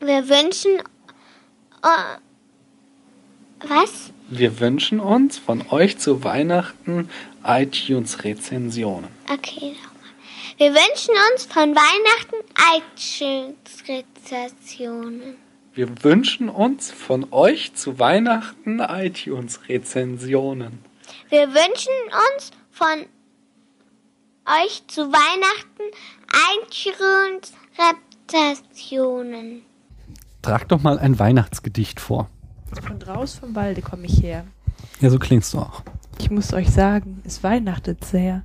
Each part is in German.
Wir wünschen. äh, was? Wir wünschen uns von euch zu Weihnachten iTunes-Rezensionen. Okay, nochmal. Wir wünschen uns von Weihnachten iTunes-Rezensionen. Wir wünschen uns von euch zu Weihnachten iTunes-Rezensionen. Wir wünschen uns von euch zu Weihnachten iTunes-Rezensionen. Trag doch mal ein Weihnachtsgedicht vor. Von draußen vom Walde komme ich her. Ja, so klingst du auch. Ich muss euch sagen, es weihnachtet sehr.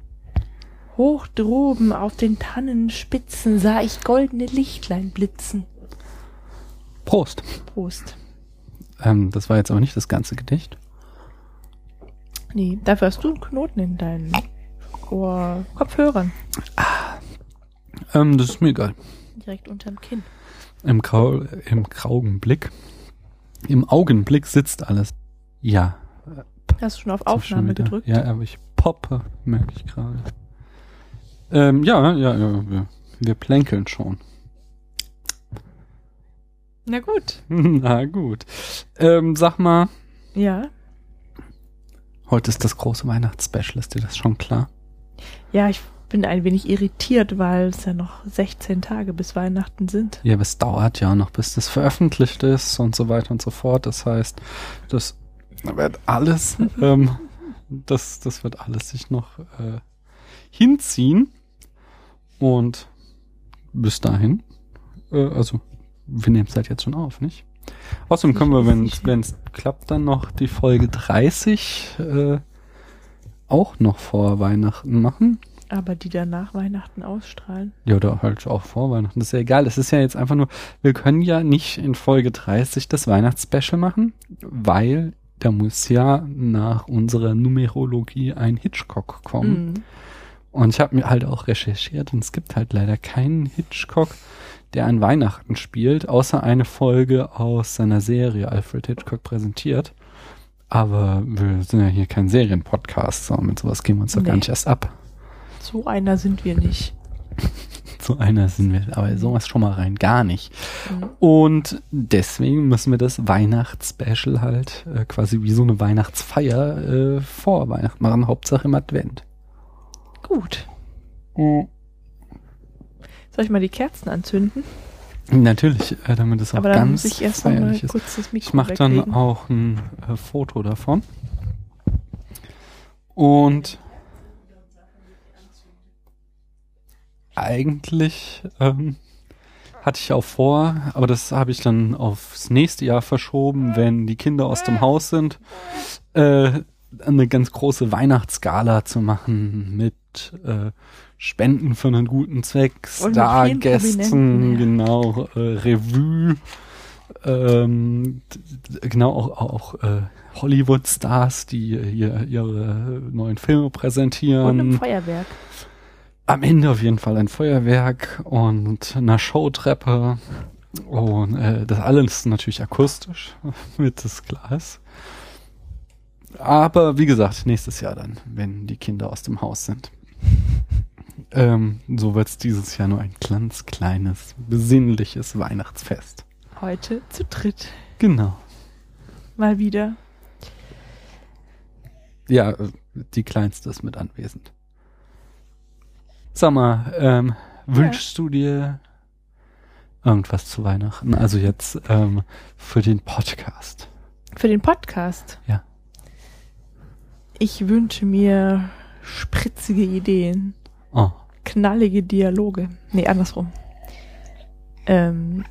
Hoch droben auf den Tannenspitzen sah ich goldene Lichtlein blitzen. Prost. Prost. Ähm, das war jetzt aber nicht das ganze Gedicht. Nee, dafür hast du einen Knoten in deinen Ohr Kopfhörern. Ähm, das ist mir egal. Direkt unterm Kinn. Im, Grau im Augenblick. Im Augenblick sitzt alles. Ja. Hast du schon auf Aufnahme schon gedrückt? Ja, aber ich poppe, merke ich gerade. Ähm, ja, ja, ja, wir, wir plänkeln schon. Na gut. Na gut. Ähm, sag mal, Ja. heute ist das große Weihnachtsspecial, ist dir das schon klar? Ja, ich bin ein wenig irritiert, weil es ja noch 16 Tage bis Weihnachten sind. Ja, aber es dauert ja noch, bis das veröffentlicht ist und so weiter und so fort. Das heißt, das wird alles, ähm, das, das wird alles sich noch äh, hinziehen. Und bis dahin, äh, also wir nehmen es halt jetzt schon auf, nicht? Außerdem können wir, wenn wenn es klappt, dann noch die Folge 30 äh, auch noch vor Weihnachten machen. Aber die dann nach Weihnachten ausstrahlen. Ja, oder halt auch vor Weihnachten. Das ist ja egal. Es ist ja jetzt einfach nur, wir können ja nicht in Folge 30 das Weihnachtsspecial machen, weil da muss ja nach unserer Numerologie ein Hitchcock kommen. Mhm. Und ich habe mir halt auch recherchiert und es gibt halt leider keinen Hitchcock, der an Weihnachten spielt, außer eine Folge aus seiner Serie Alfred Hitchcock präsentiert. Aber wir sind ja hier kein Serienpodcast, so mit sowas gehen wir uns doch gar Nee. nicht erst ab. So einer sind wir nicht. So einer sind wir, aber sowas schon mal rein gar nicht. Mhm. Und deswegen müssen wir das Weihnachtsspecial halt äh, quasi wie so eine Weihnachtsfeier äh, vor Weihnachten machen, Hauptsache im Advent. Gut. Soll ich mal die Kerzen anzünden? Natürlich, äh, damit es auch Aber dann ganz muss ich erst mal feierlich ist. kurz das Mikro Ich mache dann auch ein äh, Foto davon. Und eigentlich ähm, hatte ich auch vor, aber das habe ich dann aufs nächste Jahr verschoben, wenn die Kinder aus dem Haus sind, äh, eine ganz große Weihnachtsgala zu machen mit äh, Spenden für einen guten Zweck, Stargästen, genau, äh, Revue, ähm, genau auch, auch äh, Hollywood-Stars, die hier ihre neuen Filme präsentieren. Und ein Feuerwerk. Am Ende auf jeden Fall ein Feuerwerk und eine Showtreppe. Und äh, das alles natürlich akustisch, mit das Glas. Aber wie gesagt, nächstes Jahr dann, wenn die Kinder aus dem Haus sind. Ähm, so wird's dieses Jahr nur ein ganz kleines, besinnliches Weihnachtsfest. Heute zu dritt. Genau. Mal wieder. Ja, die Kleinste ist mit anwesend. Sag mal, ähm, wünschst du dir irgendwas zu Weihnachten? Also jetzt ähm, für den Podcast. Für den Podcast. Ja. Ich wünsche mir spritzige Ideen, Oh, knallige Dialoge. Nee, andersrum. Ähm,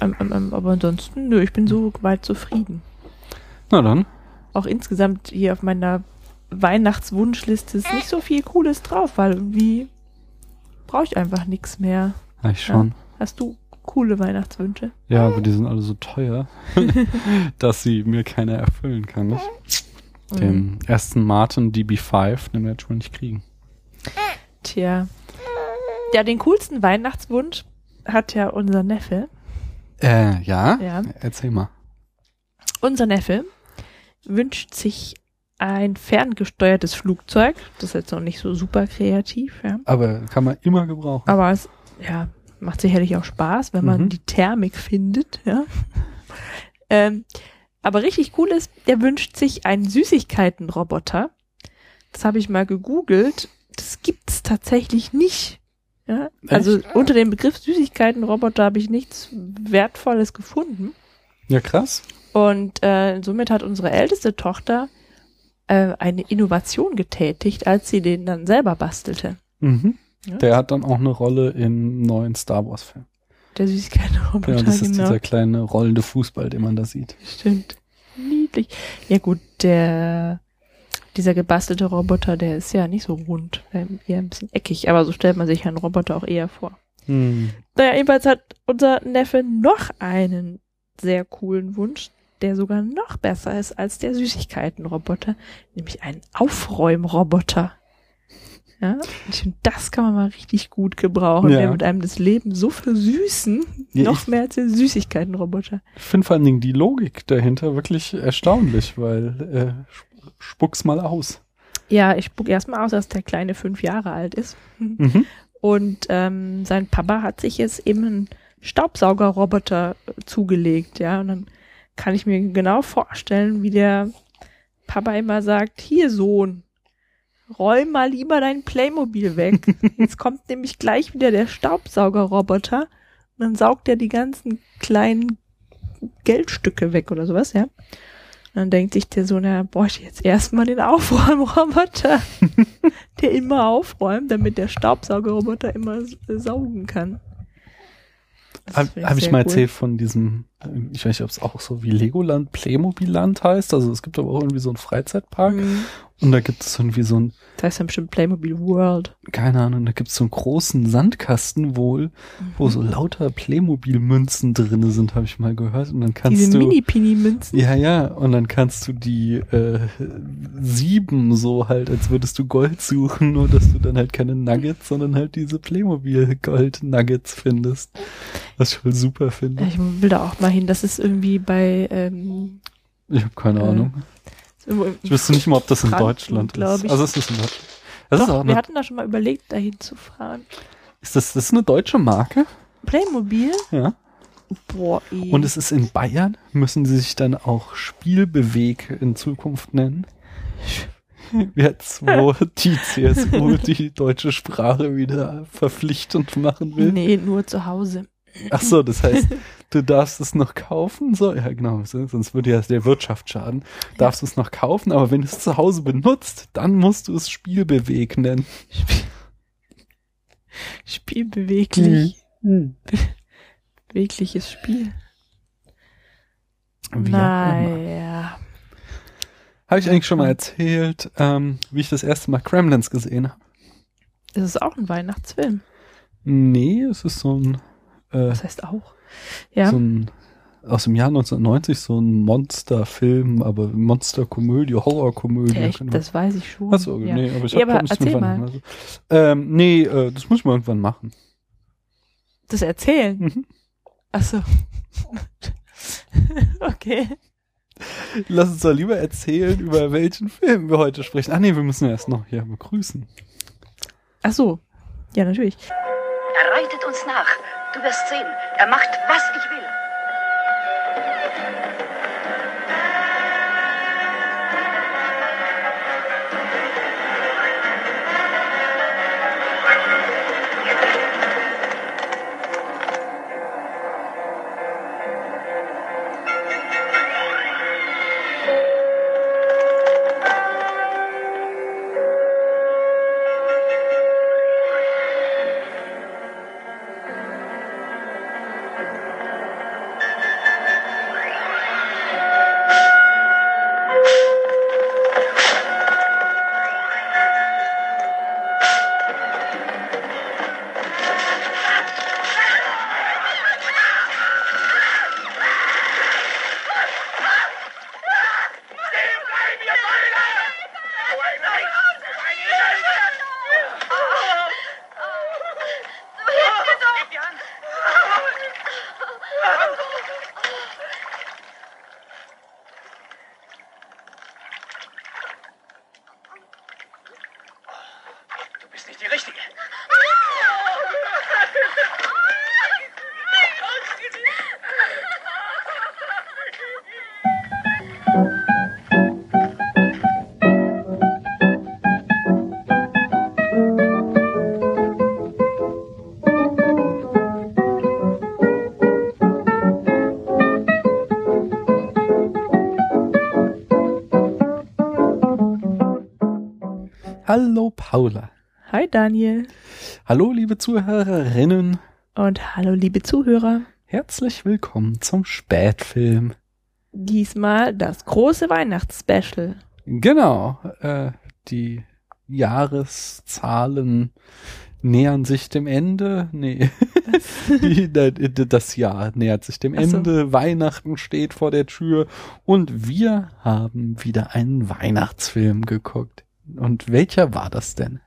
ähm, ähm, ähm, aber ansonsten, nö, ich bin so weit zufrieden. na dann. Auch insgesamt hier auf meiner Weihnachtswunschliste ist nicht so viel Cooles drauf, weil irgendwie brauche ich einfach nichts mehr. Ja, ich schon. Hast du coole Weihnachtswünsche? Ja, aber die sind alle so teuer, dass sie mir keiner erfüllen kann. Nicht? Den ersten Martin DB5, den werde ich wohl nicht kriegen. Tja. Ja, den coolsten Weihnachtswunsch hat ja unser Neffe. Äh, ja? Ja. Erzähl mal. Unser Neffe wünscht sich ein ferngesteuertes Flugzeug. Das ist jetzt noch nicht so super kreativ, ja. Aber kann man immer gebrauchen. Aber es, ja, Macht sicherlich auch Spaß, wenn man Mhm. die Thermik findet, ja. ähm, aber richtig cool ist, der wünscht sich einen Süßigkeitenroboter. Das habe ich mal gegoogelt. Das gibt's tatsächlich nicht. Ja? Also unter dem Begriff Süßigkeitenroboter habe ich nichts Wertvolles gefunden. Ja, krass. Und äh, somit hat unsere älteste Tochter äh, eine Innovation getätigt, als sie den dann selber bastelte. Mhm. Ja. Der hat dann auch eine Rolle im neuen Star Wars Film. Der Süßigkeitenroboter, Genau, das ist genau. dieser kleine rollende Fußball, den man da sieht. Stimmt. Niedlich. Ja gut, der dieser gebastelte Roboter, der ist ja nicht so rund, der ist eher ein bisschen eckig, aber so stellt man sich einen Roboter auch eher vor. Hm. Naja, jedenfalls hat unser Neffe noch einen sehr coolen Wunsch, der sogar noch besser ist als der Süßigkeitenroboter, nämlich einen Aufräumroboter. Ja, ich finde, das kann man mal richtig gut gebrauchen, Ja. der mit einem das Leben so versüßen, Ja, noch mehr als der Süßigkeitenroboter. Ich finde vor allen Dingen die Logik dahinter wirklich erstaunlich, weil äh, sp- spuck's mal aus. Ja, ich spuck erstmal aus, dass der Kleine fünf Jahre alt ist. Mhm. Und ähm, sein Papa hat sich jetzt eben einen Staubsaugerroboter äh, zugelegt, ja. Und dann kann ich mir genau vorstellen, wie der Papa immer sagt, hier Sohn, räum mal lieber dein Playmobil weg. Jetzt kommt nämlich gleich wieder der Staubsaugerroboter und dann saugt er die ganzen kleinen Geldstücke weg oder sowas, ja. Und dann denkt sich der Sohn, er bräuchte jetzt erstmal den Aufräumroboter, der immer aufräumt, damit der Staubsaugerroboter immer saugen kann. Habe hab ich sehr mal cool. erzählt von diesem, ich weiß nicht, ob es auch so wie Legoland, Playmobil-Land heißt. Also es gibt aber auch irgendwie so einen Freizeitpark Mhm. und da gibt es irgendwie so ein, Das heißt dann bestimmt Playmobil World. keine Ahnung, da gibt es so einen großen Sandkasten wohl, wo so lauter Playmobil-Münzen drinne sind, habe ich mal gehört. Und dann kannst Diese du. Mini-Pini-Münzen. Ja, ja, und dann kannst du die äh, sieben so halt, als würdest du Gold suchen, nur dass du dann halt keine Nuggets, sondern halt diese Playmobil-Gold-Nuggets findest. Was ich voll super finde. Ich will da auch mal hin. Das ist irgendwie bei ähm, Ich habe keine Äh, Ahnung. Ich wüsste nicht mal, ob das in Franken, Deutschland ist. ich. Also es ist in Deutschland. Das Doch, wir hatten da schon mal überlegt, dahin zu fahren. ist das, das ist eine deutsche Marke? Playmobil? Ja. Boah, eh. Und es ist in Bayern. Müssen sie sich dann auch Spielbeweg in Zukunft nennen? Jetzt, wo die CSU die deutsche Sprache wieder verpflichtend machen will. Nee, nur zu Hause. Ach so, das heißt, du darfst es noch kaufen? So, ja genau, so- sonst würde ja der Wirtschaft schaden. Darfst du es noch kaufen, aber wenn du es zu Hause benutzt, dann musst du es Spielbeweg nennen. Spiel Spielbeweglich. Mhm. Bewegliches Spiel. Wie auch immer. naja. Habe ich eigentlich schon mal erzählt, ähm, wie ich das erste Mal Kremlins gesehen habe? Das ist auch ein Weihnachtsfilm. Nee, es ist so ein, äh, Das heißt auch. Ja. so ein aus dem Jahr 1990 so ein Monsterfilm, aber Monsterkomödie, Horrorkomödie. Echt, Genau. das weiß ich schon. Achso, ja. nee, aber ich Ja, habe nicht mal. Also, ähm, nee, äh, das muss ich mal irgendwann machen. Das Erzählen. Mhm. Achso. okay. Lass uns doch lieber erzählen, über welchen Film wir heute sprechen. Ah nee, wir müssen erst noch hier begrüßen. Achso. Ja, natürlich. Er reitet uns nach. Du wirst sehen. Er macht, was ich will. Hallo Paula. Hi Daniel. Hallo liebe Zuhörerinnen. Und hallo liebe Zuhörer. Herzlich willkommen zum Spätfilm. Diesmal das große Weihnachtsspecial. Genau, äh, die Jahreszahlen nähern sich dem Ende. Nee, die, das Jahr nähert sich dem so. Ende. Weihnachten steht vor der Tür und wir haben wieder einen Weihnachtsfilm geguckt. Und welcher war das denn?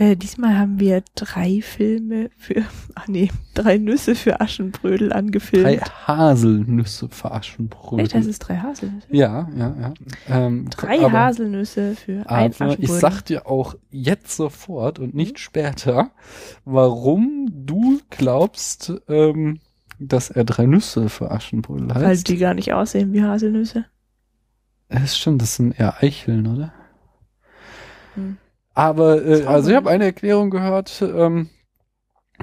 Äh, diesmal haben wir drei Filme für, ach nee, drei Nüsse für Aschenbrödel angefilmt. Drei Haselnüsse für Aschenbrödel. Echt, das ist drei Haselnüsse? Ja, ja, ja. Ähm, Drei aber, Haselnüsse für ein Aschenbrödel. ich sag dir auch jetzt sofort und Mhm. nicht später, warum du glaubst, ähm, dass er drei Nüsse für Aschenbrödel Weil heißt. die gar nicht aussehen wie Haselnüsse. Es stimmt, das sind eher Eicheln, oder? Hm. Aber, äh, also ich habe eine Erklärung gehört, ähm,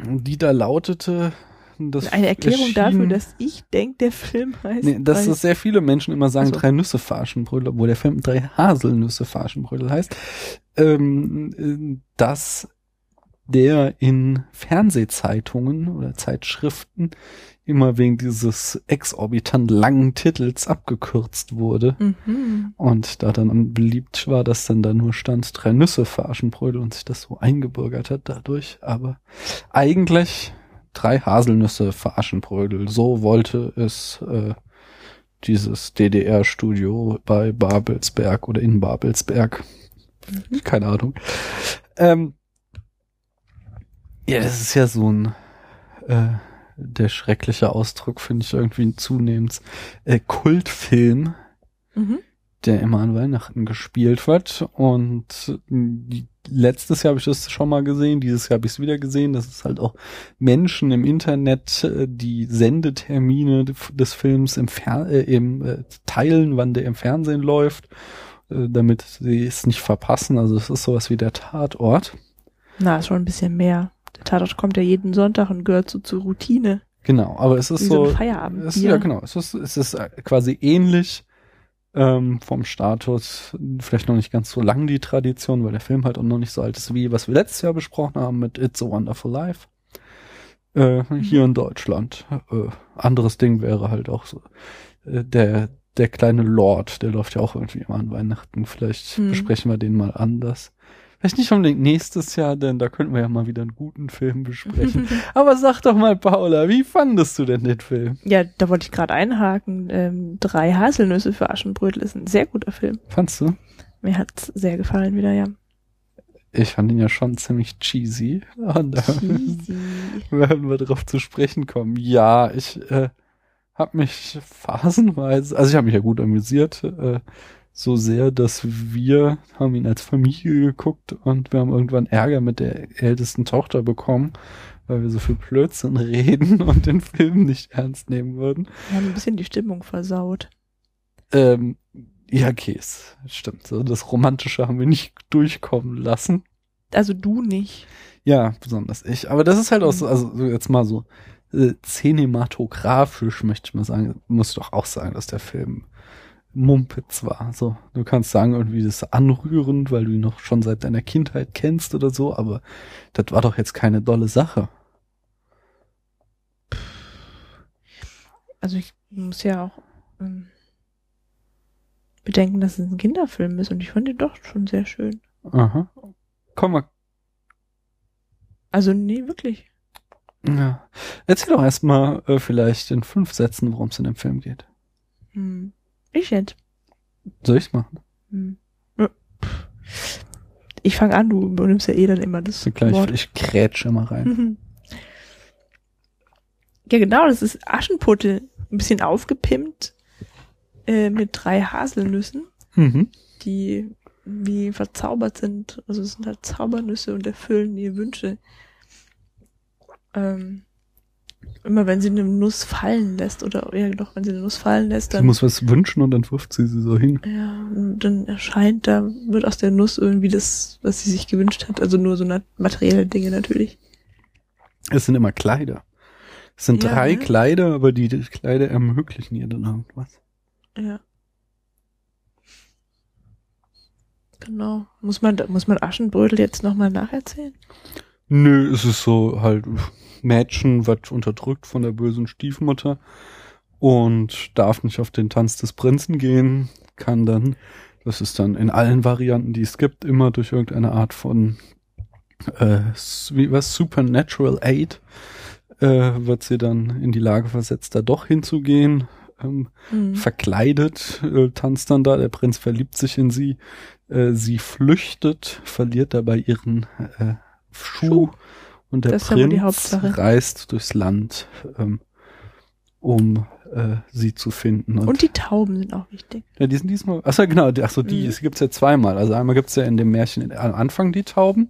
die da lautete, das Eine Erklärung erschien- dafür, dass ich denke, der Film heißt. Nee, dass das sehr viele Menschen immer sagen, Ach so. drei Nüsse für Aschenbrödel, obwohl der Film drei Haselnüsse für Aschenbrödel heißt, ähm, äh, dass der in Fernsehzeitungen oder Zeitschriften immer wegen dieses exorbitant langen Titels abgekürzt wurde. Mhm. Und da dann beliebt war, dass dann da nur stand drei Nüsse für Aschenbrödel und sich das so eingebürgert hat dadurch. Aber eigentlich drei Haselnüsse für Aschenbrödel. So wollte es äh, dieses DDR-Studio bei Babelsberg oder in Babelsberg. Keine Ahnung. Ähm, ja, das ist ja so ein äh, der schreckliche Ausdruck, finde ich irgendwie zunehmend. Äh, Kultfilm Mhm. der immer an Weihnachten gespielt wird. Und die, letztes Jahr habe ich das schon mal gesehen, dieses Jahr habe ich es wieder gesehen. Das ist halt auch Menschen im Internet, äh, die Sendetermine des Films im, Fer äh, im äh, teilen, wann der im Fernsehen läuft, äh, damit sie es nicht verpassen. Also es ist sowas wie der Tatort. Na, schon ein bisschen mehr. Der Tatort kommt ja jeden Sonntag und gehört so zur Routine. Genau, aber es ist Wie so so. ein Feierabendbier. es, ja, genau. Es ist, es ist äh, quasi ähnlich ähm, vom Status, vielleicht noch nicht ganz so lang die Tradition, weil der Film halt auch noch nicht so alt ist wie was wir letztes Jahr besprochen haben mit It's a Wonderful Life. Äh, Hier in Deutschland. Äh, anderes Ding wäre halt auch so. Äh, der, der kleine Lord, der läuft ja auch irgendwie immer an Weihnachten. Vielleicht Mhm. besprechen wir den mal anders. Vielleicht nicht unbedingt nächstes Jahr, denn da könnten wir ja mal wieder einen guten Film besprechen. Aber sag doch mal, Paula, wie fandest du denn den Film? Ja, da wollte ich gerade einhaken. Ähm, drei Haselnüsse für Aschenbrödel ist ein sehr guter Film. Fandst du? Mir hat's sehr gefallen wieder, ja. Ich fand ihn ja schon ziemlich cheesy. Und da Cheesy. werden wir drauf zu sprechen kommen. Ja, ich äh, habe mich phasenweise, also ich habe mich ja gut amüsiert, äh, so sehr, dass wir haben ihn als Familie geguckt und wir haben irgendwann Ärger mit der ältesten Tochter bekommen, weil wir so viel Blödsinn reden und den Film nicht ernst nehmen würden. Wir haben ein bisschen die Stimmung versaut. Ähm, ja, okay, es stimmt. So, das Romantische haben wir nicht durchkommen lassen. Also du nicht. Ja, besonders ich. Aber das ist halt auch so, also so jetzt mal so äh, cinematografisch möchte ich mal sagen, muss ich doch auch sagen, dass der Film Mumpitz war. So, du kannst sagen, irgendwie das anrührend, weil du ihn noch schon seit deiner Kindheit kennst oder so, aber das war doch jetzt keine dolle Sache. Also ich muss ja auch ähm, bedenken, dass es ein Kinderfilm ist und ich fand ihn doch schon sehr schön. Aha. Komm mal. Also nee, wirklich. Ja. Erzähl doch erstmal äh, vielleicht in fünf Sätzen, worum es in dem Film geht. Hm. Ich jetzt. Soll ich's machen? Hm. Ich fange an, du übernimmst ja eh dann immer das gleich, Wort. ich grätsche mal rein. Mhm. Ja, genau, das ist Aschenputtel. Ein bisschen aufgepimpt äh, mit drei Haselnüssen, Mhm. die wie verzaubert sind. Also es sind halt Zaubernüsse und erfüllen die Wünsche. Ähm, immer wenn sie eine Nuss fallen lässt, oder ja doch, wenn sie eine Nuss fallen lässt, Sie dann, muss was wünschen und dann wirft sie sie so hin. ja, und dann erscheint, da wird aus der Nuss irgendwie das, was sie sich gewünscht hat. Also nur so materielle Dinge natürlich. Es sind immer Kleider. Es sind Ja, drei ne? Kleider, aber die Kleider ermöglichen ihr dann irgendwas. Ja. Genau. Muss man, muss man Aschenbrödel jetzt nochmal nacherzählen? Nö, es ist so halt Mädchen wird unterdrückt von der bösen Stiefmutter und darf nicht auf den Tanz des Prinzen gehen, kann dann, das ist dann in allen Varianten, die es gibt, immer durch irgendeine Art von äh, wie was Supernatural Aid äh, wird sie dann in die Lage versetzt, da doch hinzugehen. Ähm, Mhm. verkleidet, äh, tanzt dann da, der Prinz verliebt sich in sie, äh, sie flüchtet, verliert dabei ihren äh, Schuh, Schuh. Und der Das ja Prinz Hauptsache. reist durchs Land, ähm, um äh, sie zu finden. Und die Tauben sind auch wichtig. ja, die sind diesmal, achso genau, die, achso, die, Mhm. es gibt's ja zweimal. Also einmal gibt's ja in dem Märchen am Anfang die Tauben,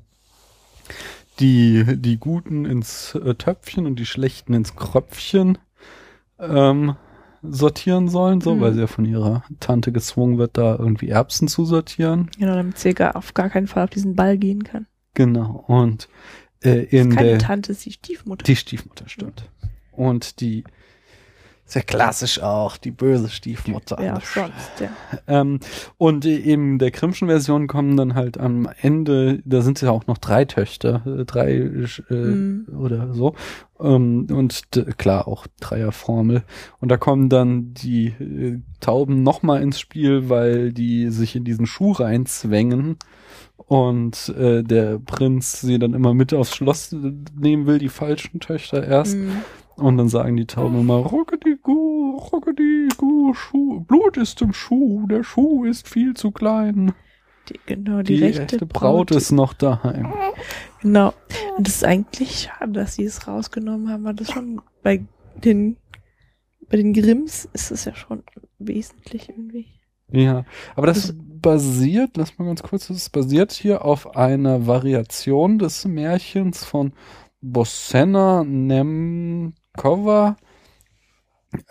die die Guten ins äh, Töpfchen und die Schlechten ins Kröpfchen ähm, sortieren sollen, so, Mhm. weil sie ja von ihrer Tante gezwungen wird, da irgendwie Erbsen zu sortieren. Genau, damit sie auf gar keinen Fall auf diesen Ball gehen kann. Genau. Und äh, in keine der Tante, ist die Stiefmutter. die Stiefmutter stimmt. Und die sehr klassisch auch, die böse Stiefmutter. Auch sonst, ja. Ähm, und in der Grimmschen Version kommen dann halt am Ende, da sind ja auch noch drei Töchter, äh, drei äh, Mhm. oder so. Ähm, und klar, auch Dreierformel. Und da kommen dann die äh, Tauben nochmal ins Spiel, weil die sich in diesen Schuh reinzwängen. Und äh, der Prinz sie dann immer mit aufs Schloss nehmen will, die falschen Töchter erst. Mhm. Und dann sagen die Tauben immer, Rockety-Gu, Rockety-Gu, Schuh, Blut ist im Schuh, der Schuh ist viel zu klein. Die, genau, die, Die, rechte, echte Braut ist noch daheim. Genau. Und das ist eigentlich schade, dass sie es rausgenommen haben, weil das schon bei den, bei den Grimms ist es ja schon wesentlich irgendwie. Ja, aber das Das- basiert, lass mal ganz kurz, das basiert hier auf einer Variation des Märchens von Bosena Nemkova,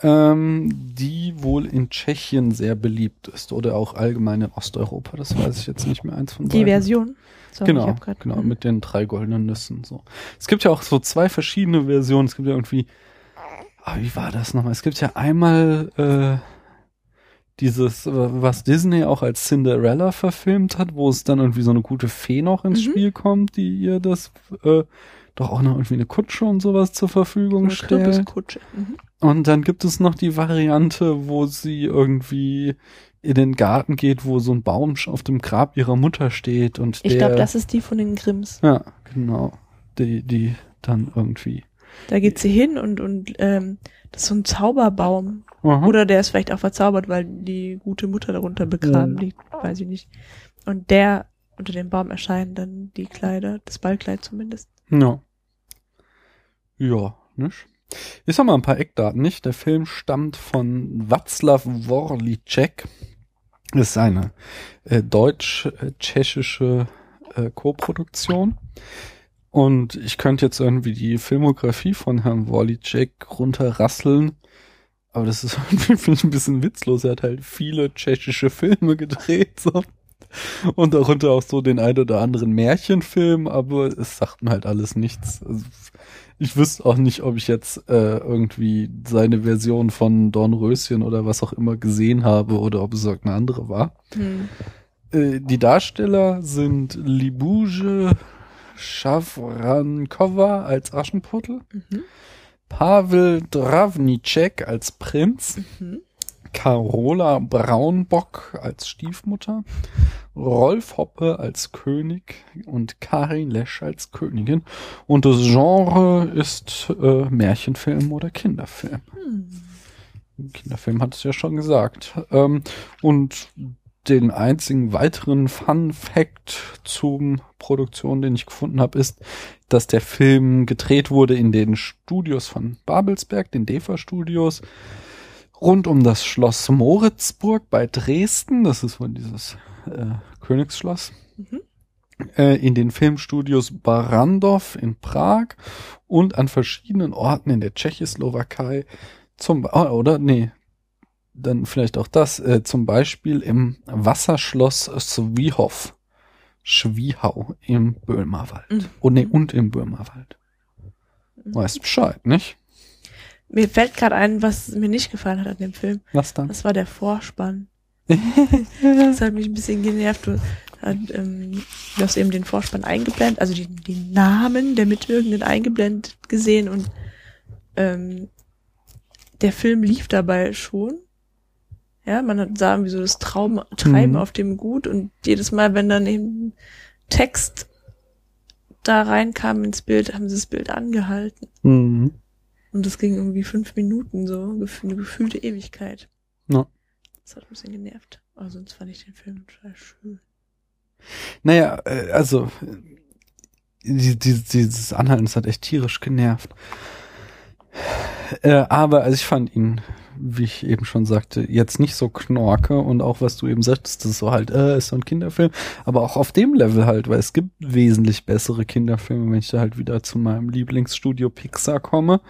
ähm, die wohl in Tschechien sehr beliebt ist oder auch allgemein in Osteuropa. Das weiß ich jetzt nicht mehr eins von Die beiden. Version. Sorry, ich genau, genau, Mhm. mit den drei goldenen Nüssen. So. Es gibt ja auch so zwei verschiedene Versionen. Es gibt ja irgendwie, ah, wie war das nochmal? Es gibt ja einmal äh, dieses, äh, was Disney auch als Cinderella verfilmt hat, wo es dann irgendwie so eine gute Fee noch ins Mhm. Spiel kommt, die ihr das äh, doch auch noch irgendwie eine Kutsche und sowas zur Verfügung eine stellt. Kürbiskutsche. Mhm. Und dann gibt es noch die Variante, wo sie irgendwie in den Garten geht, wo so ein Baum auf dem Grab ihrer Mutter steht und Ich glaube, das ist die von den Grimms. ja, genau, die, die dann irgendwie, Da geht sie hin und, und ähm, das ist so ein Zauberbaum. Aha. Oder der ist vielleicht auch verzaubert, weil die gute Mutter darunter begraben liegt. Weiß ich nicht. Und der, unter dem Baum erscheinen dann die Kleider, das Ballkleid zumindest. Ja, ja, nicht? Ich sag mal ein paar Eckdaten, nicht? Der Film stammt von Václav Worlicek. Das ist eine äh, deutsch-tschechische äh, Co-Produktion. Und ich könnte jetzt irgendwie die Filmografie von Herrn Worlicek runterrasseln. Aber das ist irgendwie, finde ich, ein bisschen witzlos. Er hat halt viele tschechische Filme gedreht, so. Und darunter auch so den ein oder anderen Märchenfilm, aber es sagt mir halt alles nichts. Also, ich wüsste auch nicht, ob ich jetzt äh, irgendwie seine Version von Dornröschen oder was auch immer gesehen habe oder ob es irgendeine andere war. Hm. Äh, die Darsteller sind Libuje Schawrankova als Aschenputtel, Mhm. Pavel Dravnicek als Prinz, Mhm. Carola Braunbock als Stiefmutter, Rolf Hoppe als König und Karin Lesch als Königin. Und das Genre ist äh, Märchenfilm oder Kinderfilm. Hm. Kinderfilm hat es ja schon gesagt. Ähm, und den einzigen weiteren Fun Fact zum Produktion, den ich gefunden habe, ist, dass der Film gedreht wurde in den Studios von Babelsberg, den DEFA Studios, rund um das Schloss Moritzburg bei Dresden. Das ist wohl dieses äh, Königsschloss. Mhm. Äh, in den Filmstudios Barandov in Prag und an verschiedenen Orten in der Tschechoslowakei. Zum, ah, oder? Nee. Dann vielleicht auch das. Äh, zum Beispiel im Wasserschloss Swihov. Schwiehau im Böhmerwald. Mhm. Oh, nee, und im Böhmerwald. Weißt Bescheid, nicht? Mir fällt gerade ein, was mir nicht gefallen hat an dem Film. Was dann? Das war der Vorspann. Das hat mich ein bisschen genervt. Du hat, ähm, du hast eben den Vorspann eingeblendet, also die, die Namen der Mitwirkenden eingeblendet gesehen und ähm, der Film lief dabei schon. Ja, man hat sah irgendwie so das Traum, Treiben Mhm. auf dem Gut und jedes Mal, wenn dann eben Text da reinkam ins Bild, haben sie das Bild angehalten. Mhm. Und das ging irgendwie fünf Minuten so, eine gefühlte Ewigkeit. Ja. Das hat ein bisschen genervt. Aber sonst fand ich den Film total schön. Naja, äh, also die, die, dieses Anhalten, das hat echt tierisch genervt. Äh, aber also ich fand ihn, wie ich eben schon sagte, jetzt nicht so knorke und auch was du eben sagtest, das ist so halt, äh, ist so ein Kinderfilm, aber auch auf dem Level halt, weil es gibt wesentlich bessere Kinderfilme, wenn ich da halt wieder zu meinem Lieblingsstudio Pixar komme,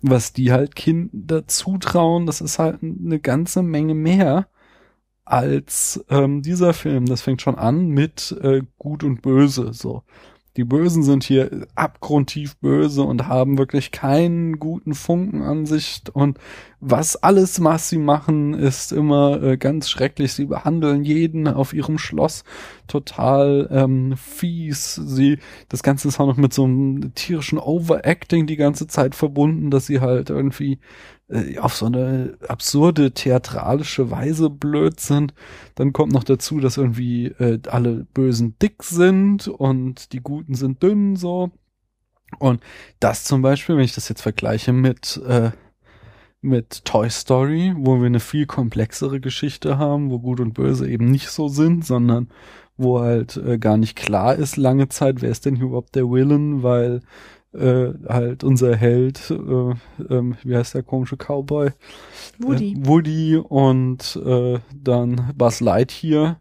was die halt Kinder zutrauen, das ist halt eine ganze Menge mehr als ähm, dieser Film. Das fängt schon an mit äh, Gut und Böse. So, die Bösen sind hier abgrundtief böse und haben wirklich keinen guten Funken an sich. Und was alles, was sie machen, ist immer äh, ganz schrecklich. Sie behandeln jeden auf ihrem Schloss total ähm, fies. Sie, das Ganze ist auch noch mit so einem tierischen Overacting die ganze Zeit verbunden, dass sie halt irgendwie äh, auf so eine absurde theatralische Weise blöd sind. Dann kommt noch dazu, dass irgendwie äh, alle Bösen dick sind und die Guten sind dünn so. Und das zum Beispiel, wenn ich das jetzt vergleiche mit äh, mit Toy Story, wo wir eine viel komplexere Geschichte haben, wo Gut und Böse eben nicht so sind, sondern wo halt äh, gar nicht klar ist lange Zeit, wer ist denn hier überhaupt der Villain, weil äh, halt unser Held, äh, ähm, wie heißt der komische Cowboy? Woody. Äh, Woody und äh, dann Buzz Lightyear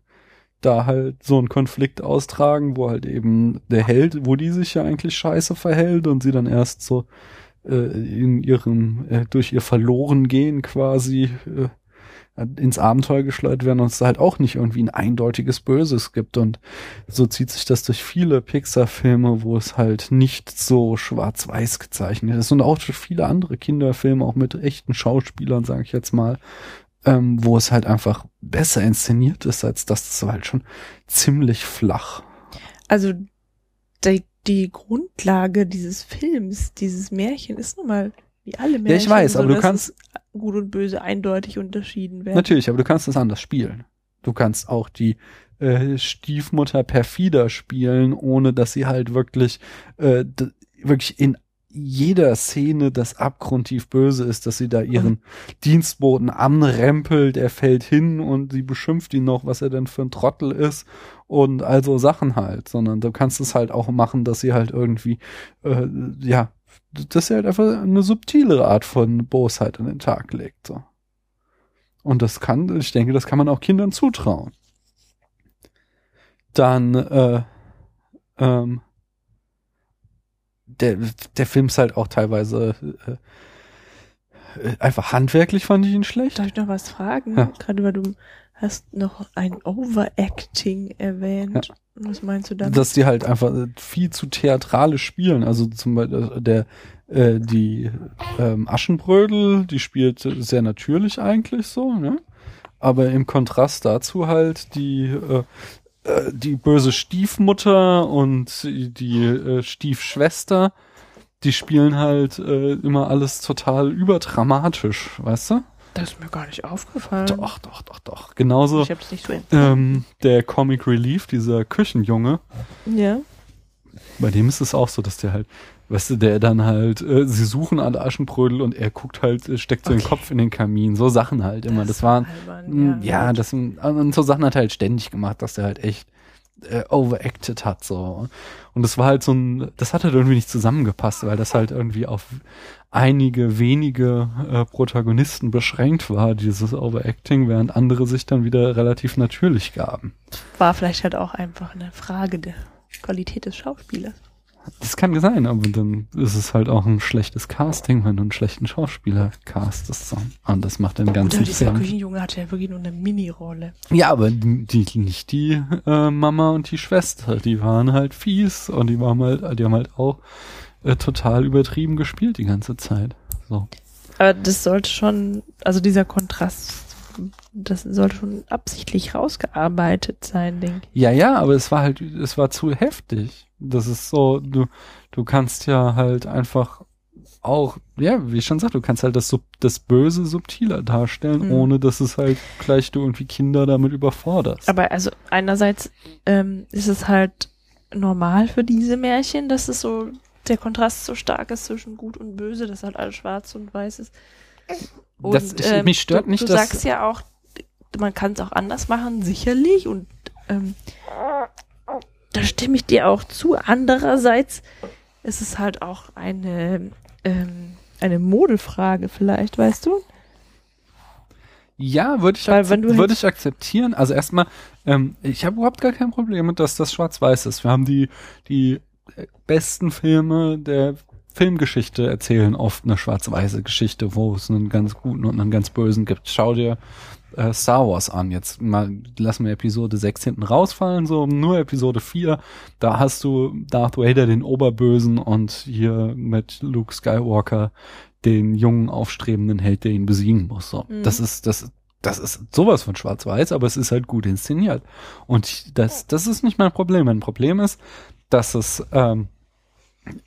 da halt so einen Konflikt austragen, wo halt eben der Held, Woody sich ja eigentlich scheiße verhält und sie dann erst so äh, in ihrem, äh, durch ihr Verlorengehen quasi äh, ins Abenteuer geschleudert werden und es halt auch nicht irgendwie ein eindeutiges Böses gibt. Und so zieht sich das durch viele Pixar-Filme, wo es halt nicht so schwarz-weiß gezeichnet ist. Und auch durch viele andere Kinderfilme, auch mit echten Schauspielern, sage ich jetzt mal, ähm, wo es halt einfach besser inszeniert ist, als das, das halt schon ziemlich flach. Also die, die Grundlage dieses Films, dieses Märchen ist nun mal wie alle Märchen. ich weiß, aber du dass kannst- gut und böse eindeutig unterschieden werden. Natürlich, aber du kannst es anders spielen. Du kannst auch die äh, Stiefmutter perfider spielen, ohne dass sie halt wirklich, äh, wirklich in jeder Szene das abgrundtief böse ist, dass sie da ihren Dienstboten anrempelt, er fällt hin und sie beschimpft ihn noch, was er denn für ein Trottel ist und also Sachen halt, sondern du kannst es halt auch machen, dass sie halt irgendwie, äh, ja, dass sie halt einfach eine subtilere Art von Bosheit an den Tag legt, so. Und das kann, ich denke, das kann man auch Kindern zutrauen. Dann, äh, ähm, der, der Film ist halt auch teilweise äh, äh, einfach handwerklich fand ich ihn schlecht. Darf ich noch was fragen? Ja. Gerade weil du hast noch ein Overacting erwähnt. Was meinst du damit? dass die halt einfach viel zu theatralisch spielen. Also zum Beispiel äh, der äh, die ähm, Aschenbrödel, die spielt sehr natürlich eigentlich so, ne? Aber im Kontrast dazu halt die äh, äh, die böse Stiefmutter und die äh, Stiefschwester, die spielen halt äh, immer alles total überdramatisch, weißt du? Das ist mir gar nicht aufgefallen. Doch, doch, doch, doch. Genauso Ich hab's nicht so ähm, der Comic Relief, dieser Küchenjunge, Ja. Bei dem ist es auch so, dass der halt, weißt du, der dann halt, äh, sie suchen alle Aschenbrödel und er guckt halt, äh, steckt so den Okay. Kopf in den Kamin. So Sachen halt immer. Das, waren, albern, mh, ja, das sind, und so Sachen hat er halt ständig gemacht, dass der halt echt äh, overacted hat, so. Und das war halt so ein, das hat halt irgendwie nicht zusammengepasst, weil das halt irgendwie auf einige wenige äh, Protagonisten beschränkt war, dieses Overacting, während andere sich dann wieder relativ natürlich gaben. War vielleicht halt auch einfach eine Frage der Qualität des Schauspielers. Das kann sein, aber dann ist es halt auch ein schlechtes Casting, wenn du einen schlechten Schauspieler castest. Und das macht den ganzen Oder dieser Film. Küchenjunge hatte ja wirklich nur eine Mini-Rolle. Ja, aber die, die, nicht die äh, Mama und die Schwester, die waren halt fies und die waren halt, die haben halt auch äh, total übertrieben gespielt die ganze Zeit. So. Aber das sollte schon, also dieser Kontrast das sollte schon absichtlich rausgearbeitet sein, denke ich. Ja, ja, aber es war halt, es war zu heftig. Das ist so, du, du kannst ja halt einfach auch, ja, wie ich schon sagte, du kannst halt das, Sub, das Böse subtiler darstellen, Mhm. ohne dass es halt gleich du irgendwie Kinder damit überforderst. Aber also einerseits ähm, ist es halt normal für diese Märchen, dass es so der Kontrast so stark ist zwischen Gut und Böse, dass halt alles schwarz und weiß ist. Und, Das- ich- mich stört du, nicht, du dass- sagst ja auch, man kann es auch anders machen, sicherlich. Und ähm, da stimme ich dir auch zu. Andererseits ist es halt auch eine ähm, eine Modefrage vielleicht, weißt du? Ja, würde ich, du würde ich akzeptieren. Also erstmal, ähm, ich habe überhaupt gar kein Problem mit, dass das schwarz-weiß ist. Wir haben die, die äh, besten Filme der Filmgeschichte erzählen oft eine schwarz-weiße Geschichte, wo es einen ganz guten und einen ganz bösen gibt. Schau dir äh, Star Wars an. Jetzt mal lassen wir Episode 6 hinten rausfallen, so nur Episode 4. Da hast du Darth Vader den Oberbösen und hier mit Luke Skywalker den jungen aufstrebenden Held, der ihn besiegen muss. So, Mhm. das ist das das ist sowas von Schwarz-Weiß, aber es ist halt gut inszeniert. Und das das ist nicht mein Problem. Mein Problem ist, dass es ähm,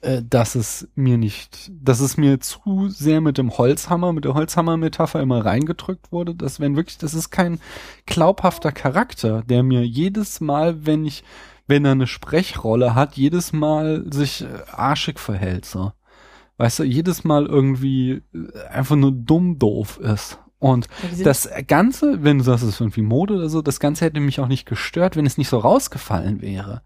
äh, dass es mir nicht, dass es mir zu sehr mit dem Holzhammer, mit der Holzhammer-Metapher immer reingedrückt wurde, dass wenn wirklich, das ist kein glaubhafter Charakter, der mir jedes Mal, wenn ich, wenn er eine Sprechrolle hat, jedes Mal sich äh, arschig verhält, so. Weißt du, jedes Mal irgendwie äh, einfach nur dumm doof ist. Und das Ganze, wenn du sagst, es ist irgendwie Mode oder so, das Ganze hätte mich auch nicht gestört, wenn es nicht so rausgefallen wäre.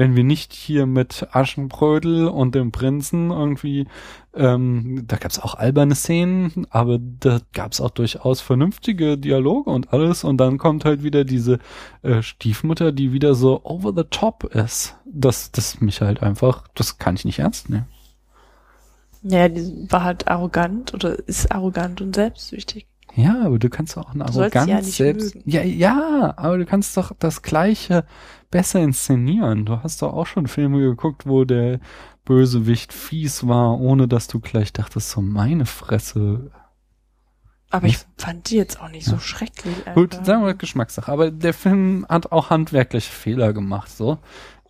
Wenn wir nicht hier mit Aschenbrödel und dem Prinzen irgendwie, ähm, da gab's auch alberne Szenen, aber da gab's auch durchaus vernünftige Dialoge und alles. Und dann kommt halt wieder diese äh, Stiefmutter, die wieder so over the top ist. Das, das mich halt einfach, das kann ich nicht ernst nehmen. Ja, die war halt arrogant oder ist arrogant und selbstsüchtig. Ja, aber du kannst doch auch eine Du Arroganz ja selbst. mögen. Ja, ja, aber du kannst doch das Gleiche besser inszenieren. Du hast doch auch schon Filme geguckt, wo der Bösewicht fies war, ohne dass du gleich dachtest, so meine Fresse. Aber ich fand die jetzt auch nicht so schrecklich. Gut, einfach. sagen wir Geschmackssache. Aber der Film hat auch handwerkliche Fehler gemacht, so.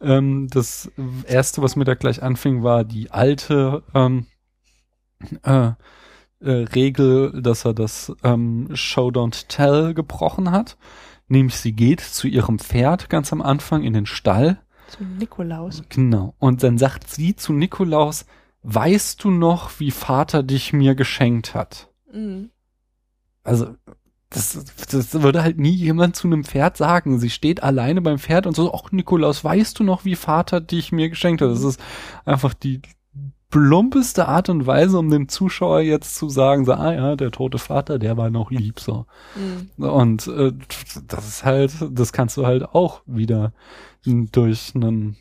Ähm, das erste, was mir da gleich anfing, war die alte ähm, äh, äh, Regel, dass er das ähm, Show Don't Tell gebrochen hat. Nämlich sie geht zu ihrem Pferd ganz am Anfang in den Stall. Zu Nikolaus. Genau. Und dann sagt sie zu Nikolaus, weißt du noch, wie Vater dich mir geschenkt hat? Mhm. Also, das, das würde halt nie jemand zu einem Pferd sagen. Sie steht alleine beim Pferd und so, ach Nikolaus, weißt du noch, wie Vater dich mir geschenkt hat? Das ist einfach die plumpeste Art und Weise, um dem Zuschauer jetzt zu sagen, so, ah ja, der tote Vater, der war noch lieb, so. Mhm. Und äh, das ist halt, das kannst du halt auch wieder durch einen,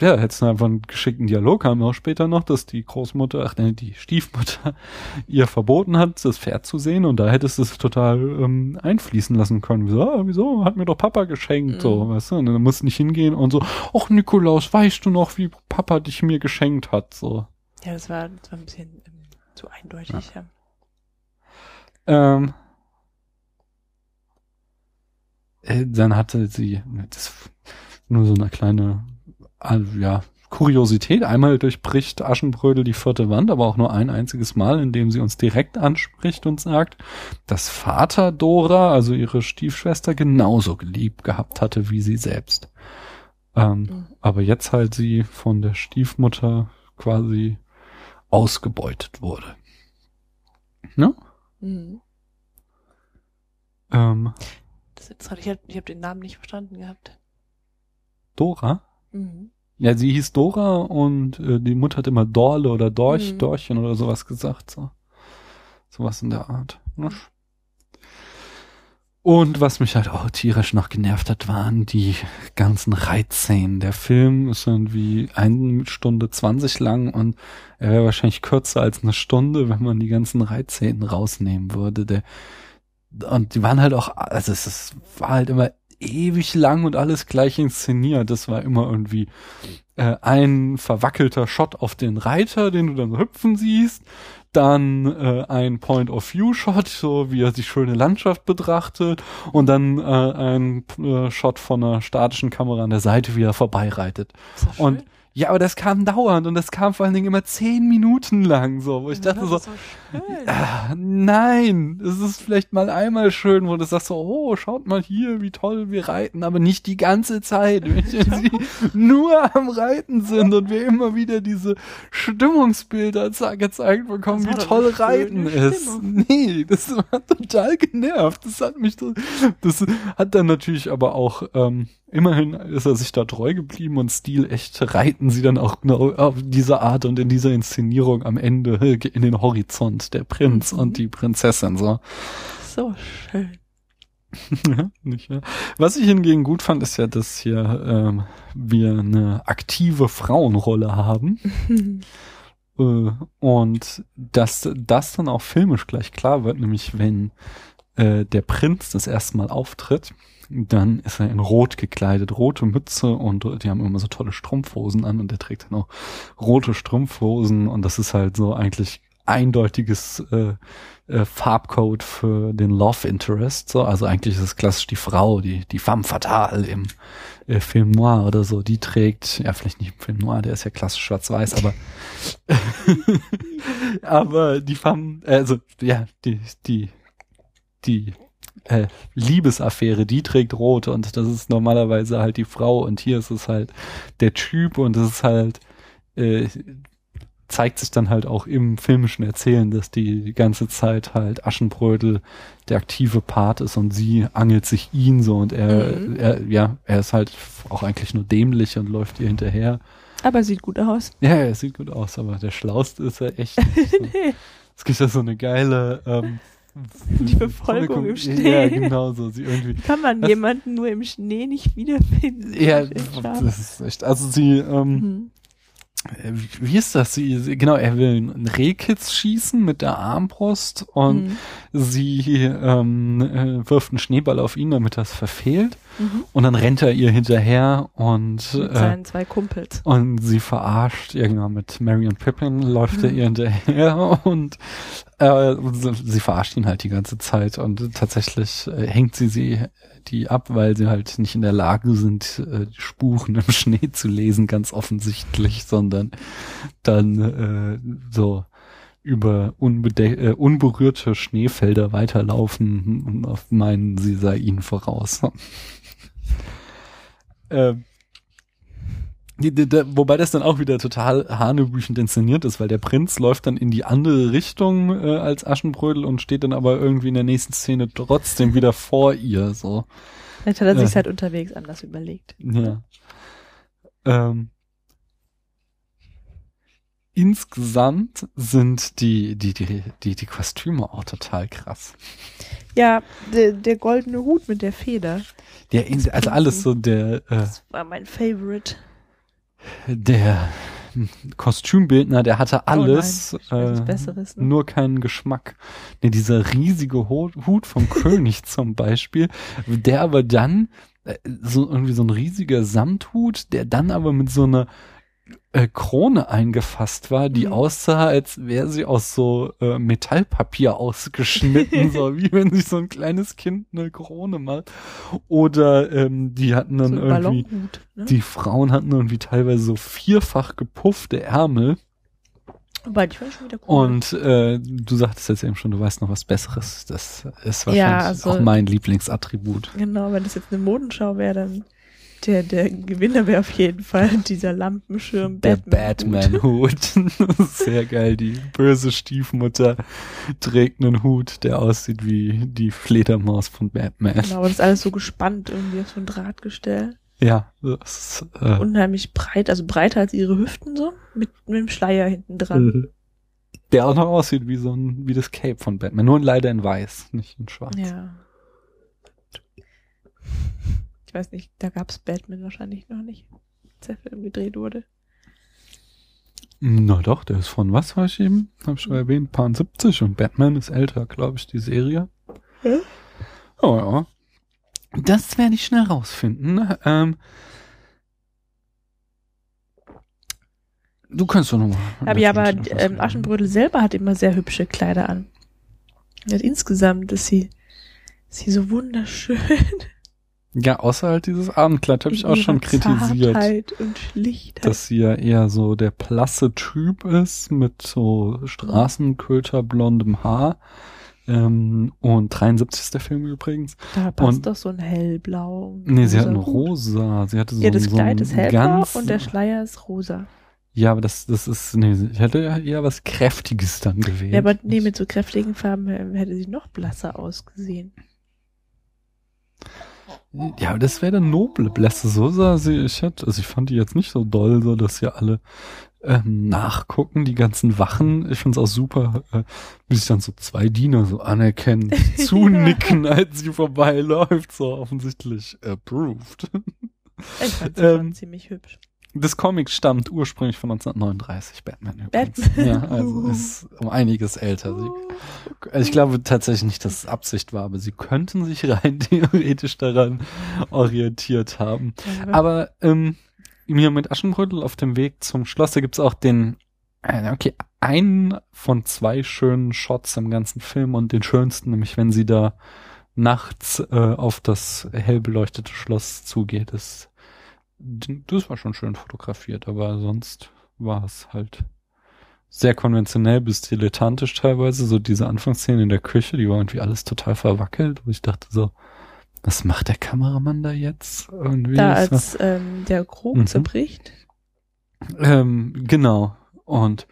ja, hättest du einfach einen geschickten Dialog haben wir auch später noch, dass die Großmutter, ach ne, die Stiefmutter ihr verboten hat, das Pferd zu sehen und da hättest du es total ähm, einfließen lassen können. Wieso, ah, wieso, hat mir doch Papa geschenkt, so, Mhm. weißt du, und dann musst du nicht hingehen und so, ach Nikolaus, weißt du noch, wie Papa dich mir geschenkt hat, so. Ja, das war, das war ein bisschen ähm, zu eindeutig. Ja. Ähm, äh, dann hatte sie das nur so eine kleine äh, ja, Kuriosität. Einmal durchbricht Aschenbrödel die vierte Wand, aber auch nur ein einziges Mal, indem sie uns direkt anspricht und sagt, dass Vater Dora, also ihre Stiefschwester, genauso geliebt gehabt hatte wie sie selbst. Ähm, Mhm. Aber jetzt halt sie von der Stiefmutter quasi ausgebeutet wurde. Ne? Mhm. Ähm, Das ist interessant. Ich habe hab den Namen nicht verstanden gehabt. Dora? Mhm. Ja, sie hieß Dora und äh, die Mutter hat immer Dorle oder Dorch, Mhm. Dorchen oder sowas gesagt. So. Sowas in der Art. Ne? Und was mich halt auch tierisch noch genervt hat, waren die ganzen Reitszenen. Der Film ist irgendwie eine Stunde zwanzig lang und er wäre wahrscheinlich kürzer als eine Stunde, wenn man die ganzen Reitszenen rausnehmen würde. Der, und die waren halt auch, also es ist, war halt immer ewig lang und alles gleich inszeniert. Das war immer irgendwie äh, ein verwackelter Shot auf den Reiter, den du dann hüpfen siehst. Dann äh, ein Point-of-View-Shot, so wie er die schöne Landschaft betrachtet und dann äh, ein äh, Shot von einer statischen Kamera an der Seite, wie er vorbeireitet. Das schön? Ja, aber das kam dauernd und das kam vor allen Dingen immer zehn Minuten lang, so, wo ich dachte das so, ah, nein, es ist vielleicht mal einmal schön, wo du sagst so, oh, schaut mal hier, wie toll wir reiten, aber nicht die ganze Zeit, wenn sie nur am Reiten sind und wir immer wieder diese Stimmungsbilder ze- gezeigt bekommen, wie toll Reiten ist. Stimmung. Nee, das hat total genervt. Das hat mich, so- das hat dann natürlich aber auch, ähm, immerhin ist er sich da treu geblieben und Stil echt reiten sie dann auch genau auf diese Art und in dieser Inszenierung am Ende in den Horizont, der Prinz Mhm. und die Prinzessin, so. So schön. Ja, nicht, ja. Was ich hingegen gut fand, ist ja, dass hier ähm, wir eine aktive Frauenrolle haben. Äh, und dass das dann auch filmisch gleich klar wird, nämlich wenn äh, der Prinz das erste Mal auftritt, dann ist er in Rot gekleidet, rote Mütze und die haben immer so tolle Strumpfhosen an und der trägt dann auch rote Strumpfhosen und das ist halt so eigentlich eindeutiges äh, äh, Farbcode für den Love Interest. So, also eigentlich ist es klassisch die Frau, die die femme fatale im äh, Film Noir oder so, die trägt, ja vielleicht nicht im Film Noir, der ist ja klassisch schwarz-weiß, aber aber die femme, also ja die die die äh, Liebesaffäre, die trägt rot und das ist normalerweise halt die Frau und hier ist es halt der Typ und es ist halt äh, zeigt sich dann halt auch im filmischen Erzählen, dass die, die ganze Zeit halt Aschenbrödel der aktive Part ist und sie angelt sich ihn so und er, Mhm. er ja, er ist halt auch eigentlich nur dämlich und läuft ihr hinterher. Aber sieht gut aus. Ja, er sieht gut aus, aber der Schlauste ist er echt. nicht so. nee. Es gibt ja so eine geile ähm, Die Verfolgung im Schnee. Ja, genau so. Sie irgendwie Kann man Das- jemanden nur im Schnee nicht wiederfinden? Ja, Das ist echt schade. das ist echt. Also sie, ähm, Mhm. Wie ist das? Sie, genau, er will einen Rehkitz schießen mit der Armbrust und Mhm. sie ähm, äh, wirft einen Schneeball auf ihn, damit das verfehlt. Mhm. Und dann rennt er ihr hinterher und Mit äh, seinen zwei Kumpels. und sie verarscht irgendwann mit Marion Pippin, läuft er Mhm. ihr hinterher und äh, sie, sie verarscht ihn halt die ganze Zeit und tatsächlich äh, hängt sie sie die ab, weil sie halt nicht in der Lage sind, äh, Spuren im Schnee zu lesen, ganz offensichtlich, sondern dann äh, so über äh, unberührte Schneefelder weiterlaufen und auf meinen, sie sei ihnen voraus. ähm, wobei das dann auch wieder total hanebüchend inszeniert ist, weil der Prinz läuft dann in die andere Richtung äh, als Aschenbrödel und steht dann aber irgendwie in der nächsten Szene trotzdem wieder vor ihr. So, Vielleicht hat er sich Äh. halt unterwegs anders überlegt. ja. Ähm, insgesamt sind die die die die die Kostüme auch total krass. Ja, der, der goldene Hut mit der Feder. Der also alles so der äh, Das war mein Favorite. Der Kostümbildner, der hatte alles, Oh weiß was äh, ne? nur keinen Geschmack. Nee, dieser riesige Hut vom König zum Beispiel, der aber dann äh, so irgendwie so ein riesiger Samthut, der dann aber mit so einer äh, Krone eingefasst war, die Mhm. aussah, als wäre sie aus so äh, Metallpapier ausgeschnitten, so wie wenn sich so ein kleines Kind eine Krone macht. Oder ähm, die hatten dann so irgendwie. Ne? die Frauen hatten irgendwie teilweise so vierfach gepuffte Ärmel. Cool. Und äh, du sagtest jetzt eben schon, du weißt noch was Besseres. Das ist wahrscheinlich Ja, also- auch mein Lieblingsattribut. Genau, wenn das jetzt eine Modenschau wäre, dann der, der Gewinner wäre auf jeden Fall dieser Lampenschirm Der Batman. Batman-Hut. Sehr geil. Die böse Stiefmutter trägt einen Hut, der aussieht wie die Fledermaus von Batman. Genau, aber das ist alles so gespannt irgendwie auf so ein Drahtgestell. Ja, das ist, äh, Unheimlich breit, also breiter als ihre Hüften so, mit, mit dem Schleier hinten dran. äh, der auch noch aussieht wie so ein, wie das Cape von Batman. Nur leider in weiß, nicht in schwarz. Ja. Ich weiß nicht, da gab's Batman wahrscheinlich noch nicht, als der Film gedreht wurde. Na doch, der ist von was war ich eben? Hab ich schon erwähnt, Paar 70 und Batman ist älter, glaube ich, die Serie. Ja? Oh ja. Das werde ich schnell rausfinden. Ähm, Du kannst doch nochmal. Aber ja, aber ähm, Aschenbrödel selber hat immer sehr hübsche Kleider an. Ja, insgesamt ist sie, ist sie so wunderschön. Ja, außer halt dieses Abendkleid habe ich auch schon kritisiert. Zartheit und Schlichtheit. dass sie ja eher so der blasse Typ ist mit so Straßenköterblondem Haar. Ähm, und 73 ist der Film übrigens. da passt und- doch so ein hellblau. Nee, sie hat ein rosa. Sie hatte so, Ja, das so Kleid ein ist hellblau und der Schleier ist rosa. Ja, aber das, das ist, nee, ich hätte ja eher was Kräftiges dann gewählt. Ja, aber nee, mit so kräftigen Farben hätte sie noch blasser ausgesehen. Ja, das wäre der noble Blässe. So sah sie, ich hätte, also ich fand die jetzt nicht so doll, so dass hier alle ähm, nachgucken, die ganzen Wachen. Ich find's auch super, äh, wie sich dann so zwei Diener so anerkennen, zunicken, als sie vorbeiläuft, so offensichtlich approved. Ich fand sie Ähm, schon ziemlich hübsch. Das Comic stammt ursprünglich von 1939, Batman übrigens. Batman. Ja, also ist um einiges älter. Sie, also ich glaube tatsächlich nicht, dass es Absicht war, aber sie könnten sich rein theoretisch daran orientiert haben. Aber ähm, mir mit Aschenbrödel auf dem Weg zum Schloss, da gibt's auch den, äh, okay, einen von zwei schönen Shots im ganzen Film und den schönsten, nämlich wenn sie da nachts äh, auf das hell beleuchtete Schloss zugeht. Das, das war schon schön fotografiert, aber sonst war es halt sehr konventionell bis dilettantisch teilweise. So diese Anfangsszene in der Küche, die war irgendwie alles total verwackelt, wo ich dachte so, was macht der Kameramann da jetzt? Irgendwie da als ähm, der Krug Mhm. zerbricht. ähm, genau. Und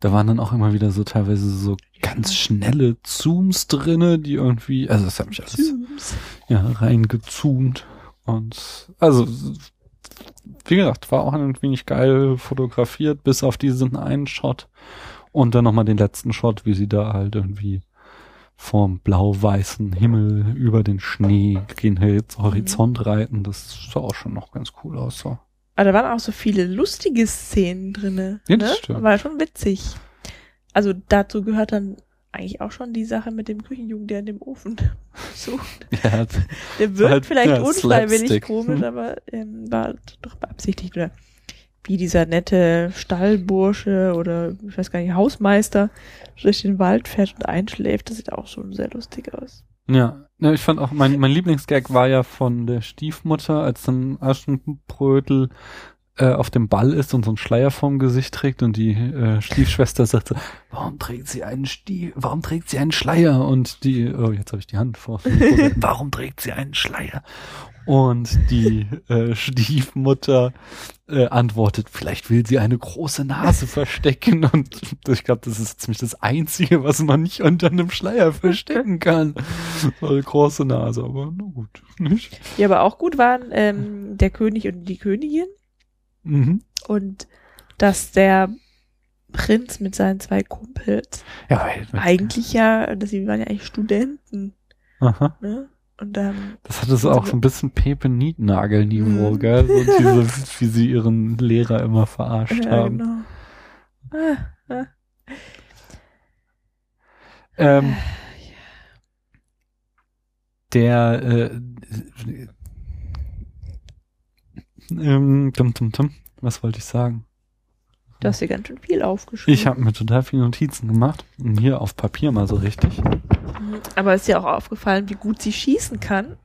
da waren dann auch immer wieder so teilweise so ganz schnelle Zooms drinne, die irgendwie, also das hat mich alles Zooms. ja reingezoomt. Und also wie gesagt, war auch ein wenig geil fotografiert, bis auf diesen einen Shot. Und dann nochmal den letzten Shot, wie sie da halt irgendwie vorm blau-weißen Himmel über den Schnee gen Horizont reiten. Das sah auch schon noch ganz cool aus. So. Aber da waren auch so viele lustige Szenen drinne. Ja, ne? das stimmt. War schon witzig. Also dazu gehört dann eigentlich auch schon die Sache mit dem Küchenjungen, der in dem Ofen sucht. Ja, Der wirkt halt, vielleicht ja, unfreiwillig Slapstick. komisch, Hm. aber ähm, war doch beabsichtigt. Oder wie dieser nette Stallbursche oder ich weiß gar nicht, Hausmeister durch den Wald fährt und einschläft. Das sieht auch schon sehr lustig aus. Ja, ja, ich fand auch, mein, mein Lieblingsgag war ja von der Stiefmutter, als dann Aschenbrödel äh, auf dem Ball ist und so einen Schleier vorm Gesicht trägt und die äh, Stiefschwester sagt so, warum trägt sie einen Stief, warum trägt sie einen Schleier? Und die, oh, jetzt habe ich die Hand vor. warum trägt sie einen Schleier? Und die äh, Stiefmutter äh, antwortet, vielleicht will sie eine große Nase verstecken. Und ich glaube, das ist ziemlich das Einzige, was man nicht unter einem Schleier verstecken kann. Eine große Nase, aber na gut, nicht? Die aber auch gut waren, ähm, der König und die Königin Mhm. und dass der Prinz mit seinen zwei Kumpels Ja, eigentlich ja, dass sie waren ja eigentlich Studenten, Aha. ne? Und dann Das hatte so auch so ein bisschen Pepe Nietnagel-Niveau, Mhm. gell? So diese, wie sie ihren Lehrer immer verarscht ja, haben. genau. Ah, ah. Ähm, der äh, ähm, tum, tum, tum. was wollte ich sagen? Du hast dir ganz schön viel aufgeschrieben. Ich habe mir total viele Notizen gemacht und hier auf Papier mal so richtig. Mhm. Aber ist dir auch aufgefallen, wie gut sie schießen kann?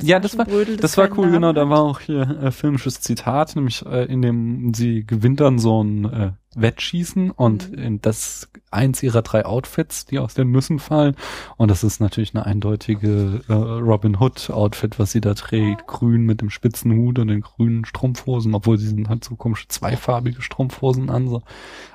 Ja, das war das war cool, Namen genau. Da hat. war auch hier äh, filmisches Zitat, nämlich äh, in dem sie gewinnt dann so ein äh, Wettschießen und Mhm. das eins ihrer drei Outfits, die aus den Nüssen fallen. Und das ist natürlich eine eindeutige äh, Robin Hood Outfit, was sie da trägt, grün mit dem spitzen Hut und den grünen Strumpfhosen, obwohl sie sind halt so komische zweifarbige Strumpfhosen an. So.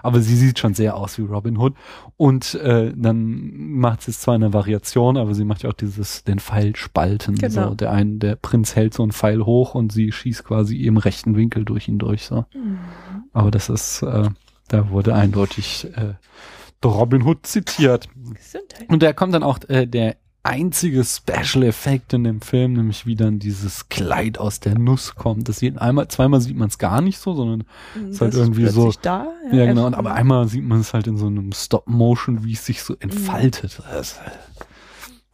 Aber sie sieht schon sehr aus wie Robin Hood. Und äh, dann macht sie es zwar eine Variation, aber sie macht ja auch dieses den Pfeil spalten. Genau. So der ein, der Prinz hält so einen Pfeil hoch und sie schießt quasi im rechten Winkel durch ihn durch. So. Mhm. Aber das ist, äh, da wurde eindeutig äh, Robin Hood zitiert. Gesundheit. Und da kommt dann auch äh, der einzige Special Effekt in dem Film, nämlich wie dann dieses Kleid aus der Nuss kommt. Das sieht einmal, zweimal sieht man es gar nicht so, sondern Mhm, ist halt das irgendwie so- plötzlich Da, ja, genau. Und aber einmal sieht man es halt in so einem Stop Motion, wie es sich so entfaltet. Das ist halt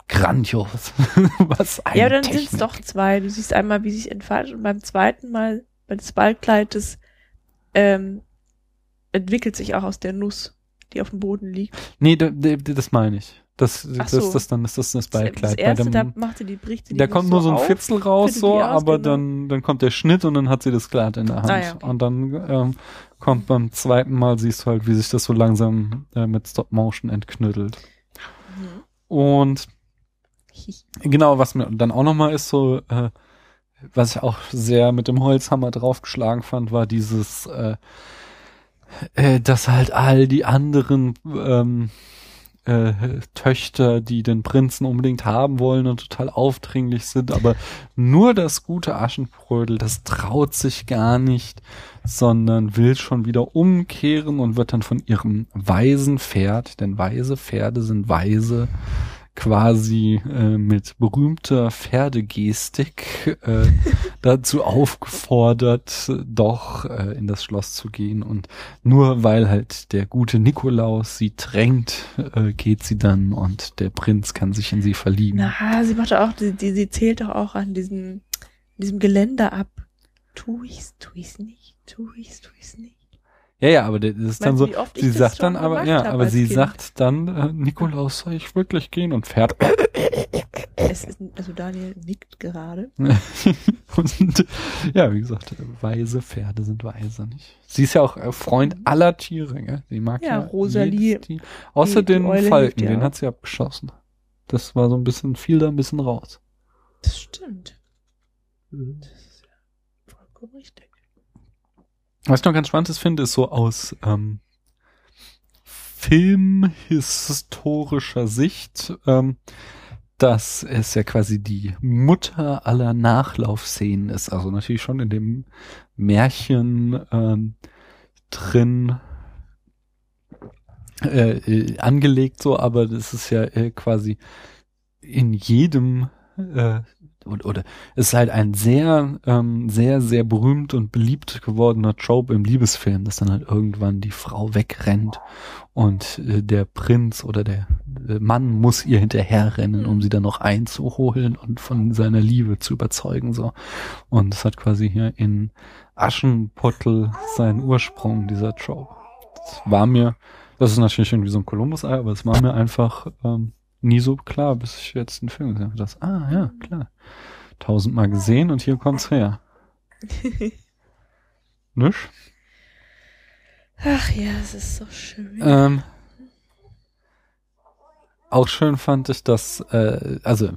grandios. Was eine Ja, dann sind es doch zwei. Du siehst einmal, wie sich entfaltet und beim zweiten Mal, bei des Ballkleides, ähm, entwickelt sich auch aus der Nuss, die auf dem Boden liegt. Nee, da, da, das meine ich. Das, das, so. das dann ist das das Das Beikleid. Bei erste, dem, da macht sie die, bricht sie die da kommt nur so ein. Fitzel raus, so, aus, aber genau. dann, dann kommt der Schnitt und dann hat sie das Glatt in der Hand. Ah, ja, okay. Und dann ähm, kommt beim zweiten Mal, siehst du halt, wie sich das so langsam äh, mit Stop Motion entknüttelt. Mhm. Und genau, was mir dann auch nochmal ist, so, äh, was ich auch sehr mit dem Holzhammer draufgeschlagen fand, war dieses, äh, äh, dass halt all die anderen ähm, äh, Töchter, die den Prinzen unbedingt haben wollen und total aufdringlich sind, aber nur das gute Aschenbrödel, das traut sich gar nicht, sondern will schon wieder umkehren und wird dann von ihrem weisen Pferd, denn weise Pferde sind weise, quasi äh, mit berühmter Pferdegestik äh, dazu aufgefordert, doch äh, in das Schloss zu gehen. Und nur weil halt der gute Nikolaus sie drängt, äh, geht sie dann und der Prinz kann sich in sie verlieben. Na, sie macht doch auch, die, die, sie zählt doch auch an diesem, diesem Geländer ab. Tu ich's, tu ich's nicht, tu ich's, tu ich's nicht. Ja, ja, aber das ist dann so, sie sagt dann aber, ja, aber sie Kind? sagt dann, äh, Nikolaus, soll ich wirklich gehen? Und fährt Es ist, also Daniel nickt gerade. und ja, wie gesagt, weise Pferde sind weise, nicht? Sie ist ja auch äh, Freund aller Tiere, gell? Sie mag Ja, ja, Rosalie, Tier. Außer die- die den hilft Falken, den hat sie abgeschossen. Das war so ein bisschen, fiel da ein bisschen raus. Das stimmt. Das ist ja vollkommen richtig. Was ich noch ganz spannend finde, ist so aus ähm, filmhistorischer Sicht, ähm, dass es ja quasi die Mutter aller Nachlaufszenen ist. Also natürlich schon in dem Märchen ähm, drin äh, äh, angelegt so, aber das ist ja äh, quasi in jedem äh, oder, oder es ist halt ein sehr, ähm, sehr, sehr berühmt und beliebt gewordener Trope im Liebesfilm, dass dann halt irgendwann die Frau wegrennt und äh, der Prinz oder der äh, Mann muss ihr hinterherrennen, um sie dann noch einzuholen und von seiner Liebe zu überzeugen, so. Und das hat quasi hier in Aschenputtel seinen Ursprung, dieser Trope. Das war mir, das ist natürlich irgendwie so ein Kolumbus-Ei, aber es war mir einfach ähm, nie so klar, bis ich jetzt den Film gesehen habe. Das, ah, ja, klar. Tausendmal gesehen und hier kommt's her. Nisch? Ach ja, es ist so schön. Ähm, auch schön fand ich, dass, äh, also,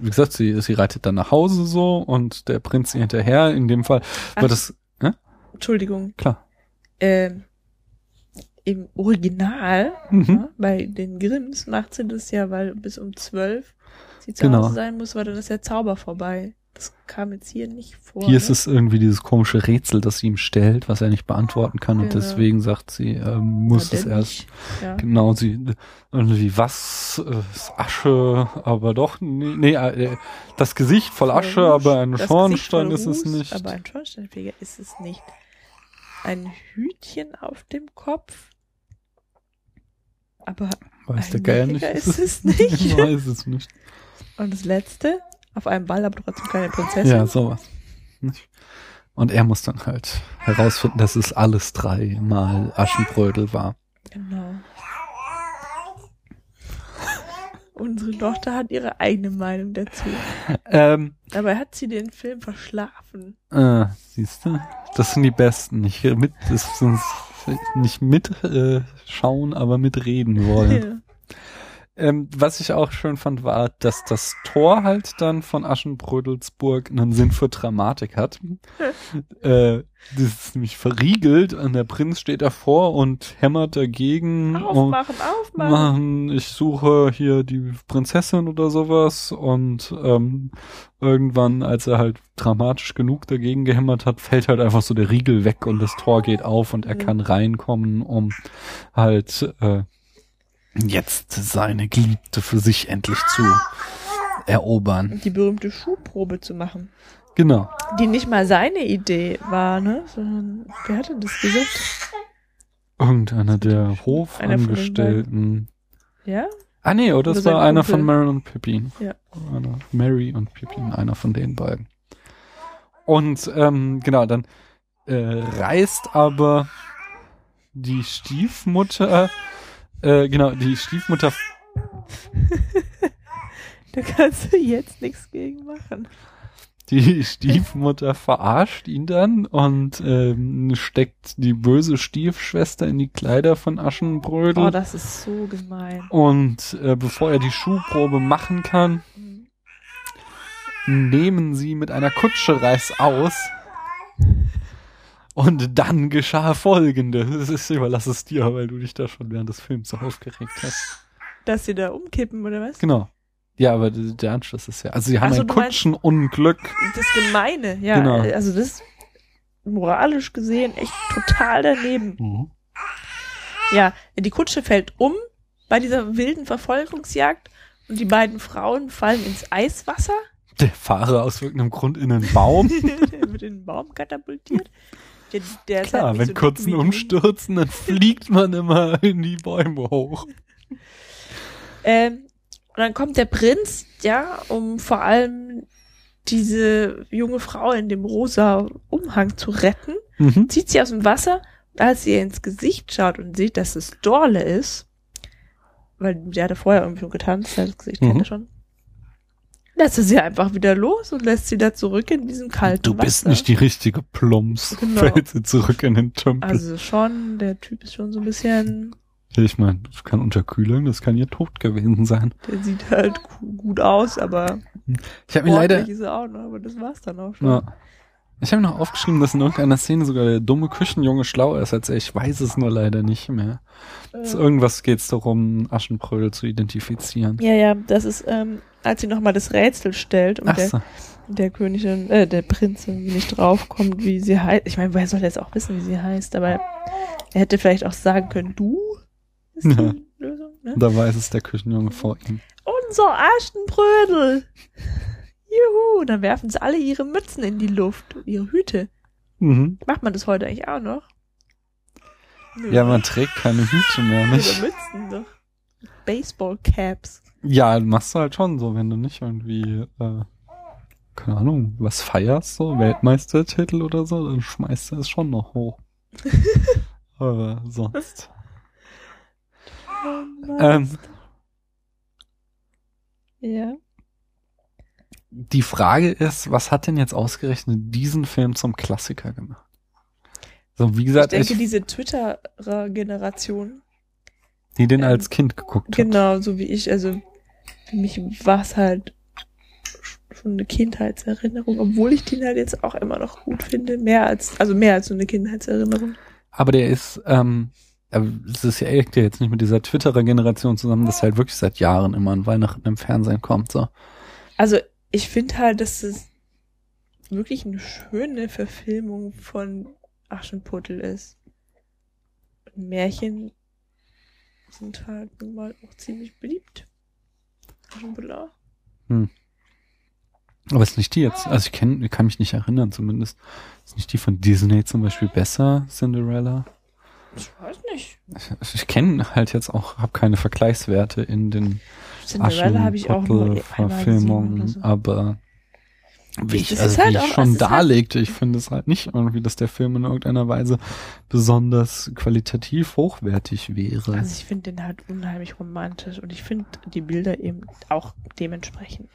wie gesagt, sie, sie reitet dann nach Hause so und der Prinz ihr hinterher. In dem Fall Ach. wird das, ja, Entschuldigung. klar. Ähm, Im Original, Mhm. ja, bei den Grimms macht sie das ja, weil bis um zwölf sie zu Genau. Hause sein muss, weil dann ist der Zauber vorbei. Das kam jetzt hier nicht vor. Hier ist ne? es irgendwie dieses komische Rätsel, das sie ihm stellt, was er nicht beantworten kann und Genau. deswegen sagt sie, ähm, muss Ja, es erst. Ja. Genau, sie irgendwie was äh, ist Asche, aber doch nee, nee äh, das Gesicht voll Asche, Voll aber ein Das Schornstein ist es nicht. Aber ein Schornsteinfeger ist es nicht. Ein Hütchen auf dem Kopf. Aber Weiß der Geier nicht. Ist es nicht. Ich weiß es nicht. und das letzte, auf einem Ball, aber trotzdem keine Prinzessin. Ja, sowas. Und er muss dann halt herausfinden, dass es alles dreimal Aschenbrödel war. Genau. Unsere Tochter hat ihre eigene Meinung dazu. Ähm, Dabei hat sie den Film verschlafen. äh, siehst du? Das sind die Besten. Nicht mit, das sind nicht mit äh, aber mitreden wollen. Ja. Ähm, was ich auch schön fand, war, dass das Tor halt dann von Aschenbrödelsburg einen Sinn für Dramatik hat. äh, das ist nämlich verriegelt und der Prinz steht davor und hämmert dagegen. Aufmachen, aufmachen. machen, ich suche hier die Prinzessin oder sowas und ähm, irgendwann, als er halt dramatisch genug dagegen gehämmert hat, fällt halt einfach so der Riegel weg und das Tor geht auf und er Mhm. kann reinkommen, um halt äh, jetzt seine Geliebte für sich endlich zu erobern. Die berühmte Schuhprobe zu machen. Genau. Die nicht mal seine Idee war, ne? Sondern, wer hatte das gesagt? Irgendeiner der Hofangestellten. Ja? Ah nee, oder das war einer Kumpel. von Mary und Pippin. Ja. Einer, Mary und Pippin, einer von den beiden. Und ähm, genau, dann äh, reist aber die Stiefmutter, äh, genau, die Stiefmutter, Da kannst du jetzt nichts gegen machen. die Stiefmutter verarscht ihn dann und ähm, steckt die böse Stiefschwester in die Kleider von Aschenbrödel. Oh, das ist so gemein. und äh, bevor er die Schuhprobe machen kann, nehmen sie mit einer Kutsche Reis aus. Und dann geschah folgendes. Ich überlasse es dir, weil du dich da schon während des Films so aufgeregt hast. Dass sie da umkippen, oder was? Genau. Ja, aber der Anschluss ist ja. Also sie haben so, ein Kutschenunglück. Das Gemeine, ja. Genau. Also das ist moralisch gesehen echt total daneben. Mhm. Ja, die Kutsche fällt um bei dieser wilden Verfolgungsjagd und die beiden Frauen fallen ins Eiswasser. Der Fahrer aus irgendeinem Grund in einen Baum. der wird in den Baum katapultiert. Der, der ist Klar, halt wenn so du. umstürzen, dann fliegt man immer in die Bäume hoch. Ähm, und dann kommt der Prinz, ja, um vor allem diese junge Frau in dem rosa Umhang zu retten, Mhm. zieht sie aus dem Wasser und als sie ihr ins Gesicht schaut und sieht, dass es Dorle ist, weil der hatte vorher irgendwie schon getanzt, das Gesicht Mhm. kennt er schon, lässt er sie einfach wieder los und lässt sie da zurück in diesem kalten Du Wasser. bist nicht die richtige Plumps. Genau. Fällt sie zurück in den Tümpel. Also schon, der Typ ist schon so ein bisschen, ich meine, das kann Unterkühlung, das kann ihr Tod gewesen sein. der sieht halt gu- gut aus, aber Ich habe mir leider, ist er auch noch, aber das war's dann auch schon. ja, ich habe noch aufgeschrieben, dass in irgendeiner Szene sogar der dumme Küchenjunge schlauer ist als er. Ich weiß es nur leider nicht mehr. Zu irgendwas geht's darum, Aschenbrödel zu identifizieren. Ja, ja, das ist, ähm, als sie nochmal das Rätsel stellt und Ach der, so. der Königin, äh, der Prinzin nicht draufkommt, wie sie heißt. Ich meine, woher soll er jetzt auch wissen, wie sie heißt, aber er hätte vielleicht auch sagen können, du ist die Ja. Lösung, ne? Da weiß es der Küchenjunge vor ihm. Unser Aschenbrödel! Juhu! Dann werfen sie alle ihre Mützen in die Luft, ihre Hüte. Mhm. Macht man das heute eigentlich auch noch? Nö, Ja, man trägt keine Hüte mehr, Oder nicht? Mützen doch. Baseball-Caps. Ja, machst du halt schon so, wenn du nicht irgendwie, äh, keine Ahnung, was feierst, so Weltmeistertitel oder so, dann schmeißt du es schon noch hoch. Aber sonst. Ähm, ja. Die Frage ist, was hat denn jetzt ausgerechnet diesen Film zum Klassiker gemacht? So, wie Ich gesagt, denke, ich, diese Twitterer-Generation, die den ähm, als Kind geguckt hat. genau, so wie ich, also für mich war es halt schon eine Kindheitserinnerung, obwohl ich den halt jetzt auch immer noch gut finde, mehr als, also mehr als so eine Kindheitserinnerung. Aber der ist, ähm, aber es ist ja ja jetzt nicht mit dieser Twitterer-Generation zusammen, dass halt wirklich seit Jahren immer an Weihnachten im Fernsehen kommt, so. Also ich finde halt, dass es wirklich eine schöne Verfilmung von Aschenputtel ist. Märchen sind halt nun mal auch ziemlich beliebt. Aschenputtel auch. Aber ist nicht die jetzt, also ich kenn, ich kann mich nicht erinnern zumindest. Ist nicht die von Disney zum Beispiel besser, Cinderella? Ich weiß nicht. Ich, ich kenne halt jetzt auch, habe keine Vergleichswerte in den Cinderella habe ich auch nur einmal gesehen so. aber wie ich, also halt wie ich schon halt- darlegte, ich finde es halt nicht irgendwie, dass der Film in irgendeiner Weise besonders qualitativ hochwertig wäre. Also ich finde den halt unheimlich romantisch und ich finde die Bilder eben auch dementsprechend.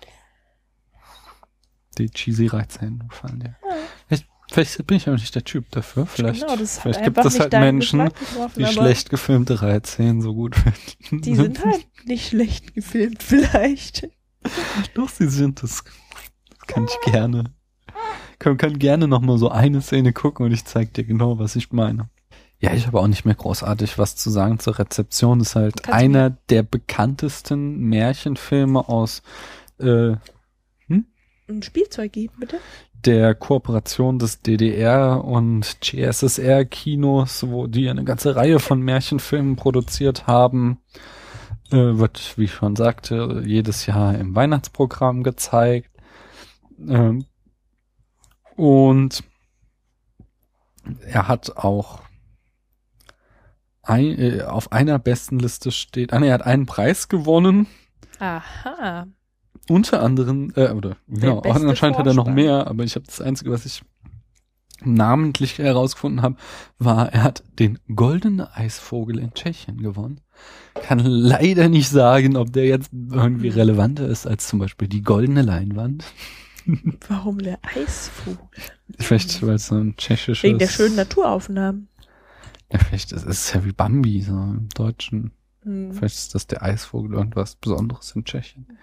Die cheesy Reizhände gefallen dir. Vielleicht, vielleicht bin ich aber nicht der Typ dafür. Vielleicht, genau, vielleicht gibt es halt Menschen, getroffen, die schlecht gefilmte Reizszenen so gut finden. Die sind halt nicht schlecht gefilmt vielleicht. Doch, sie sind das. Das kann ich gerne. Kann, kann gerne noch mal so eine Szene gucken und ich zeig dir genau, was ich meine. Ja, ich habe auch nicht mehr großartig was zu sagen zur Rezeption. Das ist halt Kannst einer der bekanntesten Märchenfilme aus äh, Ein Spielzeug geben, bitte. Der Kooperation des DDR und GSSR Kinos, wo die eine ganze Reihe von Märchenfilmen produziert haben, äh, wird, wie ich schon sagte, jedes Jahr im Weihnachtsprogramm gezeigt. Ähm, und er hat auch ein, äh, auf einer besten Liste steht, ah, er hat einen Preis gewonnen. Aha. Unter anderem, äh, oder genau, anscheinend hat er noch Vorspann. mehr, aber ich habe das Einzige, was ich namentlich herausgefunden habe, war, er hat den goldenen Eisvogel in Tschechien gewonnen. Kann leider nicht sagen, ob der jetzt irgendwie relevanter ist als zum Beispiel die goldene Leinwand. Warum der Eisvogel? Vielleicht, weil es so ein tschechisches... Wegen der schönen Naturaufnahmen. Ja, vielleicht ist es ja wie Bambi, so im Deutschen. Hm. Vielleicht ist das der Eisvogel irgendwas Besonderes in Tschechien.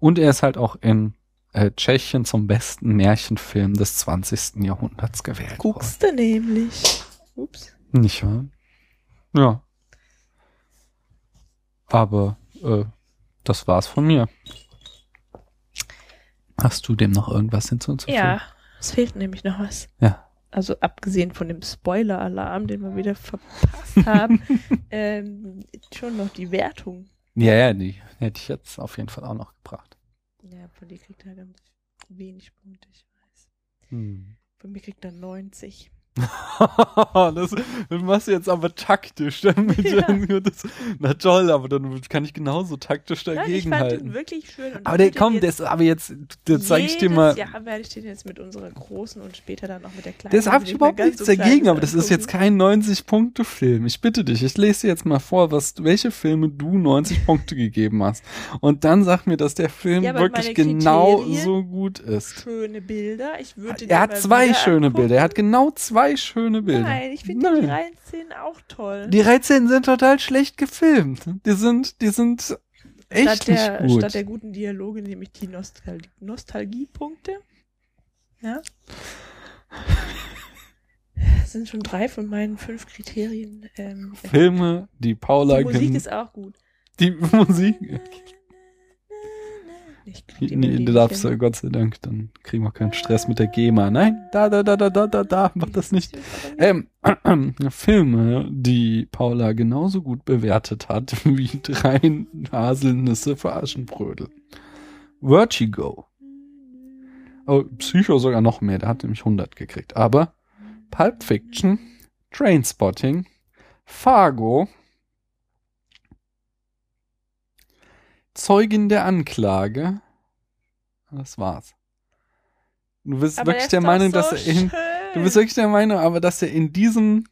Und er ist halt auch in äh, Tschechien zum besten Märchenfilm des 20. Jahrhunderts gewählt worden. Guckst du nämlich. Ups. Nicht wahr? Ja. Aber äh, das war's von mir. Hast du dem noch irgendwas hinzuzufügen? Ja, es fehlt nämlich noch was. Ja. Also abgesehen von dem Spoiler-Alarm, den wir wieder verpasst haben, ähm, schon noch die Wertung. Ja, ja, die hätte ich jetzt auf jeden Fall auch noch gebracht. Ja, von dir kriegt er ganz wenig Punkte, ich weiß. Hm. Von mir kriegt er 90. das, das machst du jetzt aber taktisch, damit Ja. das, na toll, aber dann kann ich genauso taktisch Nein, ich dagegen fand halten. wirklich schön. Aber der, komm, jetzt das, aber jetzt, das zeige ich dir mal. Jahr werde ich den jetzt mit unserer großen und später dann noch mit der kleinen. Das habe ich überhaupt nichts dagegen, aber das ist jetzt angucken. kein 90-Punkte-Film. Ich bitte dich, ich lese dir jetzt mal vor, was, welche Filme du 90 Punkte gegeben hast. Und dann sag mir, dass der Film Ja, wirklich genau so gut ist. Schöne Bilder. Ich würde Er hat zwei schöne Bilder. Er hat genau zwei schöne Bilder. Nein, ich finde die Nein. Reihenszenen auch toll. Die 13 sind total schlecht gefilmt. Die sind, die sind echt statt der, nicht gut. Statt der guten Dialoge nehme ich die Nostal Nostalgiepunkte. Ja. Das sind schon drei von meinen fünf Kriterien. Ähm, Filme, die Paula die Musik ist auch gut. die Musik. Ich Nee, du darfst hin. ja Gott sei Dank, dann kriegen wir keinen Stress mit der GEMA. Nein, da, da, da, da, da, da, da, mach das nicht. Ähm, Filme, die Paula genauso gut bewertet hat wie drei Haselnüsse für Aschenbrödel. Vertigo. Oh, Psycho sogar noch mehr, der hat nämlich 100 gekriegt. Aber Pulp Fiction, Trainspotting, Fargo, Zeugin der Anklage. Das war's. Du bist Aber wirklich der der, Meinung, doch dass so er in, schön. du bist wirklich der Meinung, aber dass er in diesem,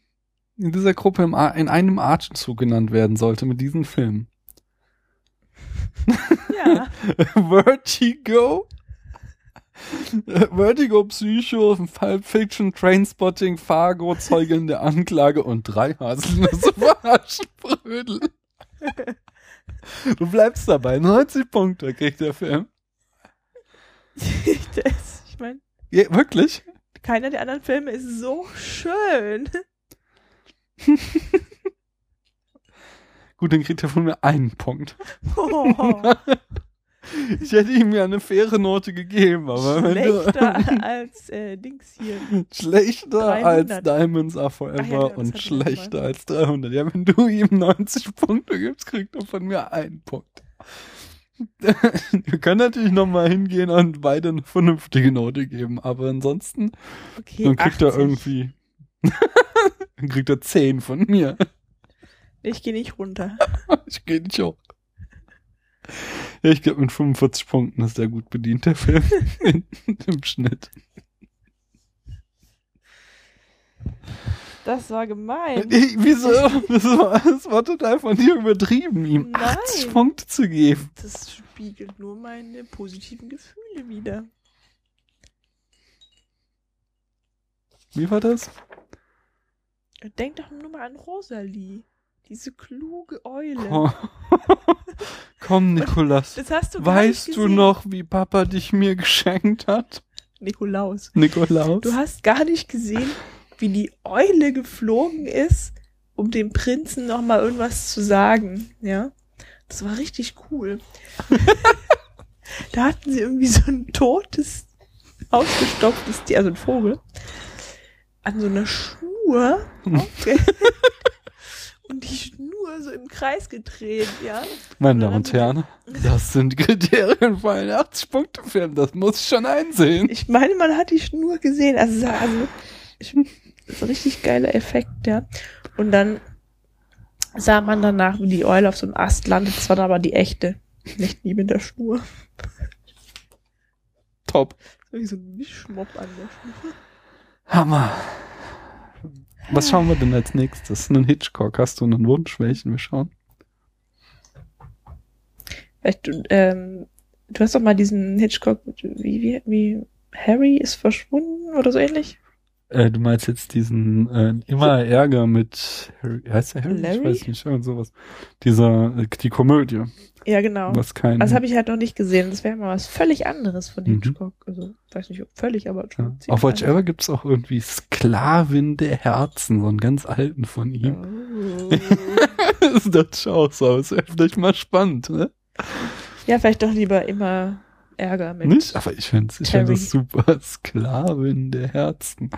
in dieser Gruppe im, in einem Atemzug genannt werden sollte mit diesem Film. Ja. Vertigo? Vertigo, Psycho, Pulp Fiction, Trainspotting, Fargo, Zeugin der Anklage und drei Haselnüsse Aschenbrödel. Du bleibst dabei. 90 Punkte kriegt der Film. das, ich meine, Ja, wirklich? keiner der anderen Filme ist so schön. Gut, dann kriegt er von mir einen Punkt. Oh, Ich hätte ihm ja eine faire Note gegeben, aber wenn du schlechter als äh, Dings hier. schlechter 300. als Diamonds Are Forever Ach ja, das und schlechter als 300. Ja, wenn du ihm 90 Punkte gibst, kriegt er von mir einen Punkt. Wir können natürlich nochmal hingehen und beide eine vernünftige Note geben, aber ansonsten Okay, dann kriegt er 80. irgendwie dann kriegt er 10 von mir. Ich gehe nicht runter. Ich gehe nicht hoch. Ja, ich glaube, mit 45 Punkten ist der gut bedient, der Film. Im Schnitt. Das war gemein. Ich, wieso? Das war, das war total von dir übertrieben, ihm Nein. 80 Punkte zu geben. Das spiegelt nur meine positiven Gefühle wider. Wie war das? Denk doch nur mal an Rosalie. Diese kluge Eule. Komm, Komm Nikolas. Das hast du Weißt du noch, wie Papa dich mir geschenkt hat? Nikolaus. Nikolaus? Du hast gar nicht gesehen, wie die Eule geflogen ist, um dem Prinzen noch mal irgendwas zu sagen. Ja, das war richtig cool. da hatten sie irgendwie so ein totes, ausgestopftes Tier, also ein Vogel, an so einer Schnur aufgehängt und die Schnur so im Kreis gedreht, ja. Meine Damen und Herren, das sind Kriterien für einen 80-Punkte-Film. Das muss ich schon einsehen. Ich meine, man hat die Schnur gesehen. Also, also ich, das ist ein richtig geiler Effekt, ja. Und dann sah man danach, wie die Eule auf so einem Ast landet. Das war dann aber die echte. Nicht die mit der Schnur. Top. So wie so ein Mischmopp an der Schnur. Hammer. Was schauen wir denn als nächstes? Einen Hitchcock. Hast du einen Wunsch, welchen wir schauen? Vielleicht, du, ähm, du hast doch mal diesen Hitchcock, wie, wie, wie, Harry ist verschwunden oder so ähnlich? Äh, du meinst jetzt diesen äh, immer Ärger mit Harry, heißt der Harry? Ich Larry? weiß nicht, irgend sowas. Dieser, äh, die Komödie, Ja, genau. was kein... Also habe ich halt noch nicht gesehen. Das wäre mal was völlig anderes von Mhm. Hitchcock. Also, weiß nicht, ob völlig, aber schon. ja. Auf Watch anders. Ever gibt's auch irgendwie Sklavin der Herzen, so einen ganz alten von ihm. Oh. das ist das auch so, ist ja vielleicht mal spannend, ne? ja, vielleicht doch lieber immer Ärger mit. Nicht? Aber ich finde ich find das super. Sklavin der Herzen.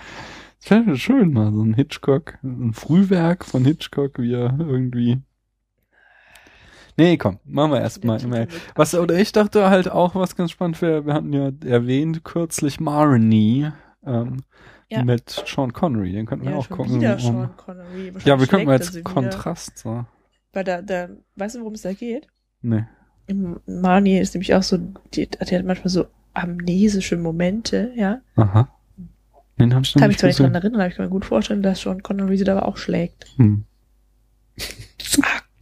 Das wäre schön mal, so ein Hitchcock, ein Frühwerk von Hitchcock, wie er irgendwie. Nee, komm, machen wir erstmal immer. Was, oder ich dachte halt auch, was ganz spannend wäre, wir hatten ja erwähnt kürzlich Marnie, ähm, Ja. mit Sean Connery, den könnten wir Ja, auch gucken. wieder um- Sean Connery. ja, wir könnten mal jetzt. Kontrast, so. Weil da, da, weißt du, worum es da geht? Nee. Marnie ist nämlich auch so, die, die hat manchmal so amnesische Momente, ja. Aha. Den hab ich noch Kann mich zwar nicht dran erinnern, aber ich kann mir gut vorstellen, dass Sean Connery sie da aber auch schlägt. Hm.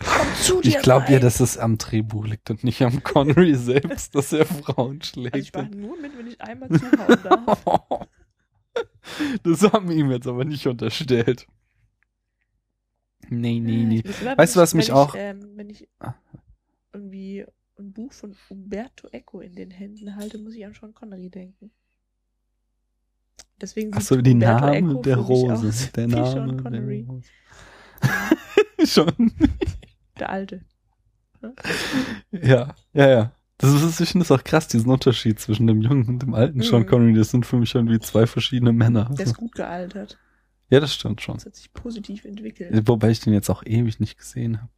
Komm zu dir! Ich glaube ja, dass es am Drehbuch liegt und nicht am Connery selbst, dass er Frauen Also ich schlägt. mache nur mit, wenn ich einmal zuhauen darf. das haben wir ihm jetzt aber nicht unterstellt. Nee, nee, nee. Ich Weißt du, was ich- mich wenn auch- Ich, ähm, wenn ich Ah. Irgendwie ein Buch von Umberto Eco in den Händen halte, muss ich an Sean Connery denken. Deswegen Ach sieht so, die Umberto Name Eco der Rose. Der Name Sean der Connery, Rose. Schon. der Alte. Ja, ja, ja. Das ist, ich finde es auch krass, diesen Unterschied zwischen dem jungen und dem alten Sean Mhm. Connery. Das sind für mich irgendwie zwei verschiedene Männer. Der ist gut gealtert. Ja, das stimmt schon. Das hat sich positiv entwickelt. Wobei ich den jetzt auch ewig nicht gesehen habe.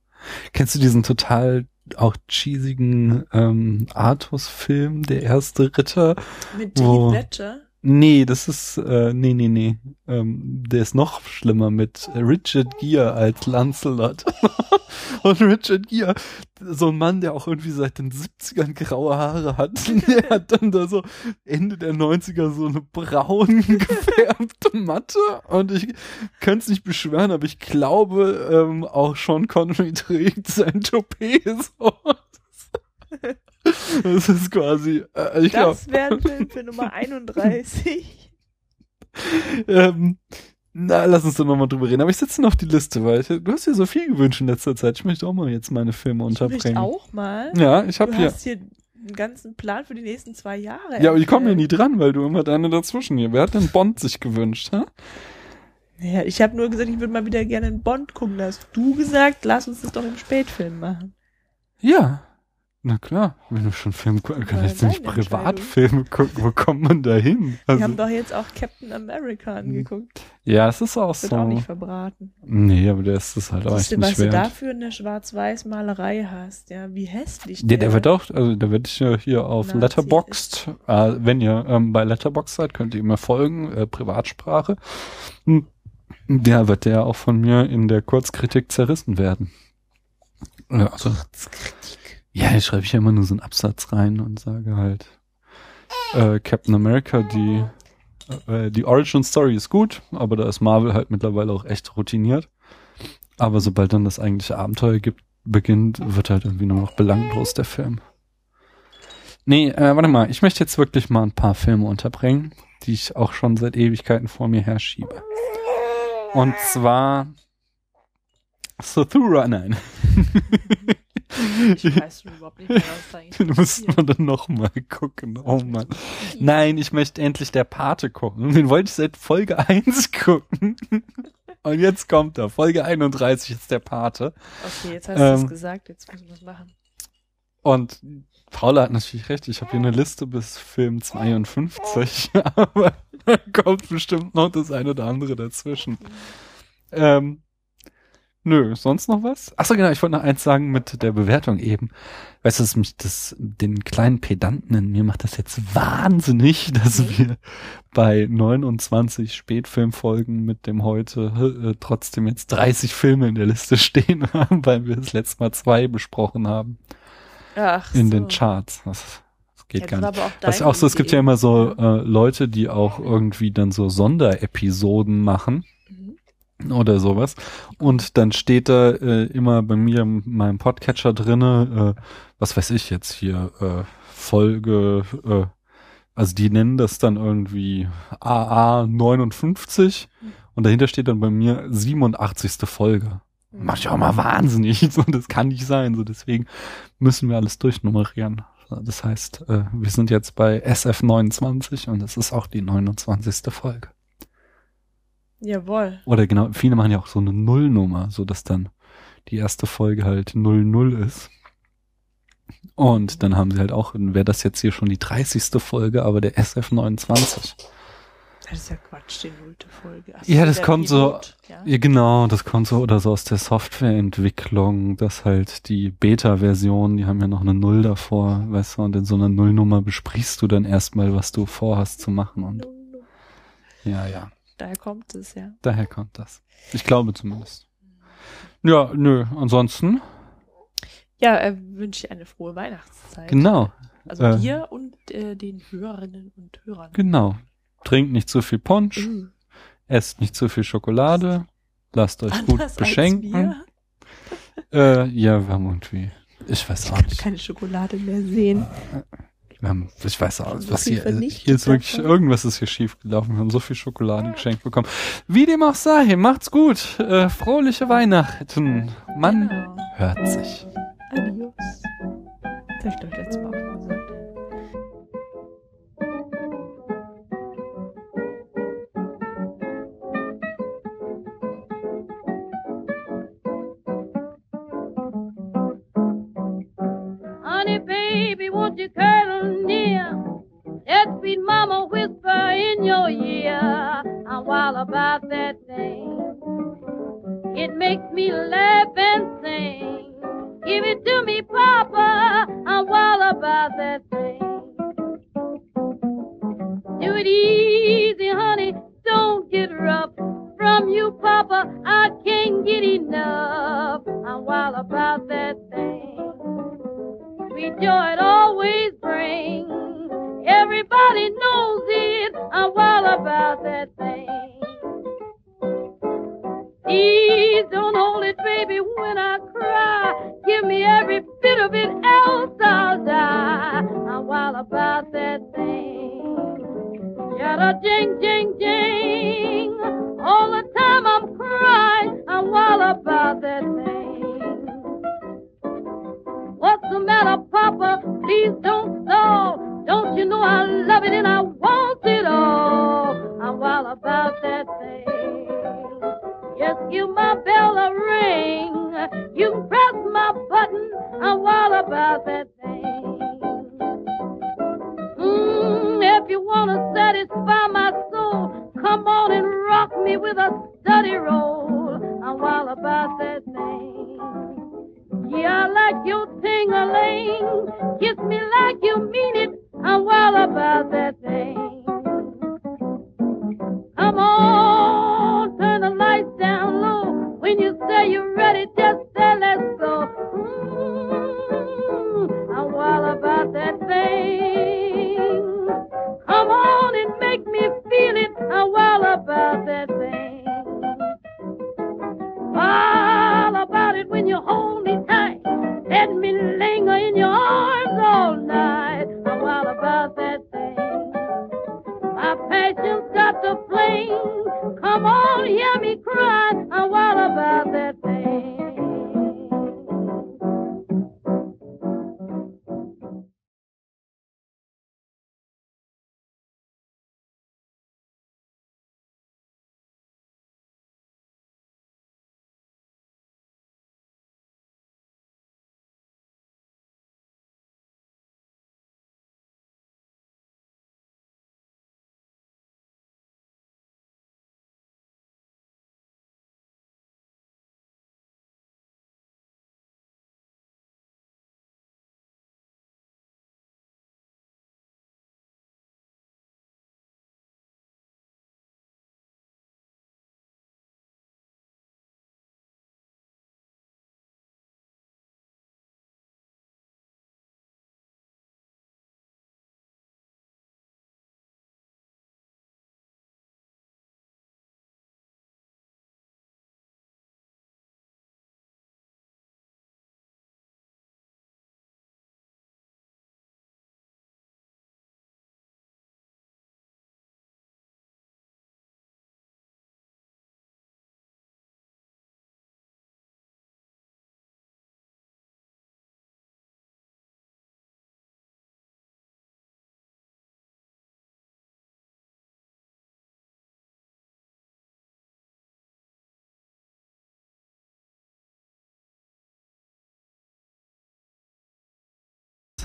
Kennst du diesen total auch cheesigen ähm, Artus-Film, Der erste Ritter? Mit Heath Ledger. Nee, das ist, äh, nee, nee, nee. Ähm, der ist noch schlimmer mit Richard Gere als Lancelot. Und Richard Gere, so ein Mann, der auch irgendwie seit den 70ern graue Haare hat, der hat dann da so Ende der 90er so eine braun gefärbte Matte. Und ich könnte es nicht beschwören, aber ich glaube, ähm, auch Sean Connery trägt sein Toupet so. Das ist quasi, äh, ich glaube, Das wäre ein Film für Nummer 31. Ähm, na, lass uns doch nochmal drüber reden. Aber ich setze noch auf die Liste, weil ich, du hast dir so viel gewünscht in letzter Zeit. Ich möchte auch mal jetzt meine Filme Ich möchte unterbringen. auch mal. Ja, ich habe du hier. hast hier einen ganzen Plan für die nächsten zwei Jahre. Ja, aber ich komme hier nie dran, weil du immer deine dazwischen hier. Wer hat denn Bond sich gewünscht, hä? Ja, ich habe nur gesagt, ich würde mal wieder gerne einen Bond gucken. Da hast du gesagt, lass uns das doch im Spätfilm machen. Ja. Na klar, wenn du schon Filme gucken kannst, du nicht. Privatfilme gucken. Wo kommt man da hin? Wir Also, haben doch jetzt auch Captain America angeguckt. ja, es ist auch Wird so. auch nicht verbraten. nee, aber der ist es halt auch echt du, was nicht du wert. dafür eine Schwarz-Weiß-Malerei hast, ja, wie hässlich Der, der wird auch, also der wird hier, hier auf Nazi Letterboxd, äh, wenn ihr ähm, bei Letterboxd seid, könnt ihr ihm ja folgen, äh, Privatsprache. Hm. Der wird der auch von mir in der Kurzkritik zerrissen werden. Ja, also, ja, ich schreibe ja immer nur so einen Absatz rein und sage halt, äh, Captain America, die, äh, die Origin Story ist gut, aber da ist Marvel halt mittlerweile auch echt routiniert. Aber sobald dann das eigentliche Abenteuer gibt, beginnt, wird halt irgendwie nur noch belanglos der Film. Nee, äh, warte mal, ich möchte jetzt wirklich mal ein paar Filme unterbringen, die ich auch schon seit Ewigkeiten vor mir herschiebe. Und zwar Sathura, nein. Ich weiß schon überhaupt nicht mehr, was da eigentlich Den müssten wir dann noch mal gucken. Oh Mann. Nein, ich möchte endlich der Pate gucken. Den wollte ich seit Folge 1 gucken. Und jetzt kommt er. Folge 31 ist der Pate. Okay, jetzt hast du es Ähm, gesagt, jetzt müssen wir es machen. Und Paula hat natürlich recht. Ich habe hier eine Liste bis Film 52. Aber da kommt bestimmt noch das eine oder andere dazwischen. Ähm, nö, sonst noch was? Achso, genau, ich wollte noch eins sagen mit der Bewertung eben. Weißt du, dass mich das, den kleinen Pedanten in mir macht das jetzt wahnsinnig, dass Mhm. wir bei 29 Spätfilmfolgen mit dem heute äh, trotzdem jetzt 30 Filme in der Liste stehen haben, weil wir das letzte Mal zwei besprochen haben Ach in so. den Charts. Das das geht Ja, gar nicht. Was auch so, es gibt ja immer so äh, Leute, die auch irgendwie dann so Sonderepisoden machen. Oder sowas. Und dann steht da äh, immer bei mir in meinem Podcatcher drinne, äh, was weiß ich jetzt hier, äh, Folge, äh, also die nennen das dann irgendwie AA 59 und dahinter steht dann bei mir 87. Folge. Mach ich auch mal wahnsinnig. So, das kann nicht sein. So, deswegen müssen wir alles durchnummerieren. Das heißt, äh, wir sind jetzt bei SF29 und es ist auch die 29. Folge. Jawohl. Oder genau, viele machen ja auch so eine Nullnummer, so dass dann die erste Folge halt 00 ist. Und dann haben sie halt auch, wäre das jetzt hier schon die 30. Folge, aber der SF29. Das ist ja Quatsch, die nullte Folge. Ach Ja, das kommt so- Pilot, Ja? Ja, genau, das kommt so oder so aus der Softwareentwicklung, dass halt die Beta-Version, die haben ja noch eine Null davor, weißt du, und in so einer Nullnummer besprichst du dann erstmal, was du vorhast zu machen und ja, ja, Daher kommt es, ja. daher kommt das. Ich glaube zumindest. Ja, nö, ansonsten, Ja, äh, wünsche ich eine frohe Weihnachtszeit. genau, Also äh, dir und äh, den Hörerinnen und Hörern. genau. Trinkt nicht zu viel Punsch, Uh, esst nicht zu viel Schokolade, lasst euch gut anders beschenken. Als wir. Äh, ja, wir haben irgendwie, ich weiß Ich auch kann nicht. keine Schokolade mehr sehen. Wir haben, ich weiß auch, So was hier, hier ist wirklich, davon. irgendwas ist hier schief gelaufen. Wir haben so viel Schokolade geschenkt bekommen. Wie dem auch sei, macht's gut. Äh, frohliche Weihnachten. Man Genau. hört sich. Adios. Das hab ich doch letztes Mal auch gesagt. Honey, baby, won't you near? Let sweet mama whisper in your ear. I'm wild about that thing. It makes me laugh and sing. Give it to me, Papa. I'm wild about that thing. Do it easy, honey.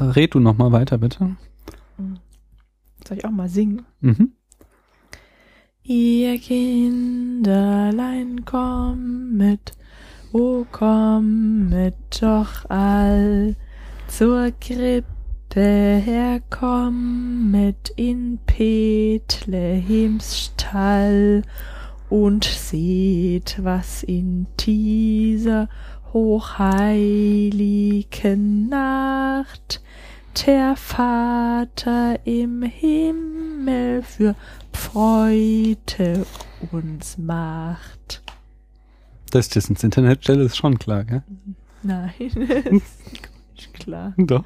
Red du noch mal weiter, bitte. Soll ich auch mal singen? Mhm. Ihr Kinderlein kommet, o kommet doch all zur Krippe herkommet in Bethlehems Stall und seht, was in dieser hochheiligen Nacht der Vater im Himmel für Freude uns macht. Dass das ins Internet stelle, ist schon klar, gell? Nein, ist klar. Doch.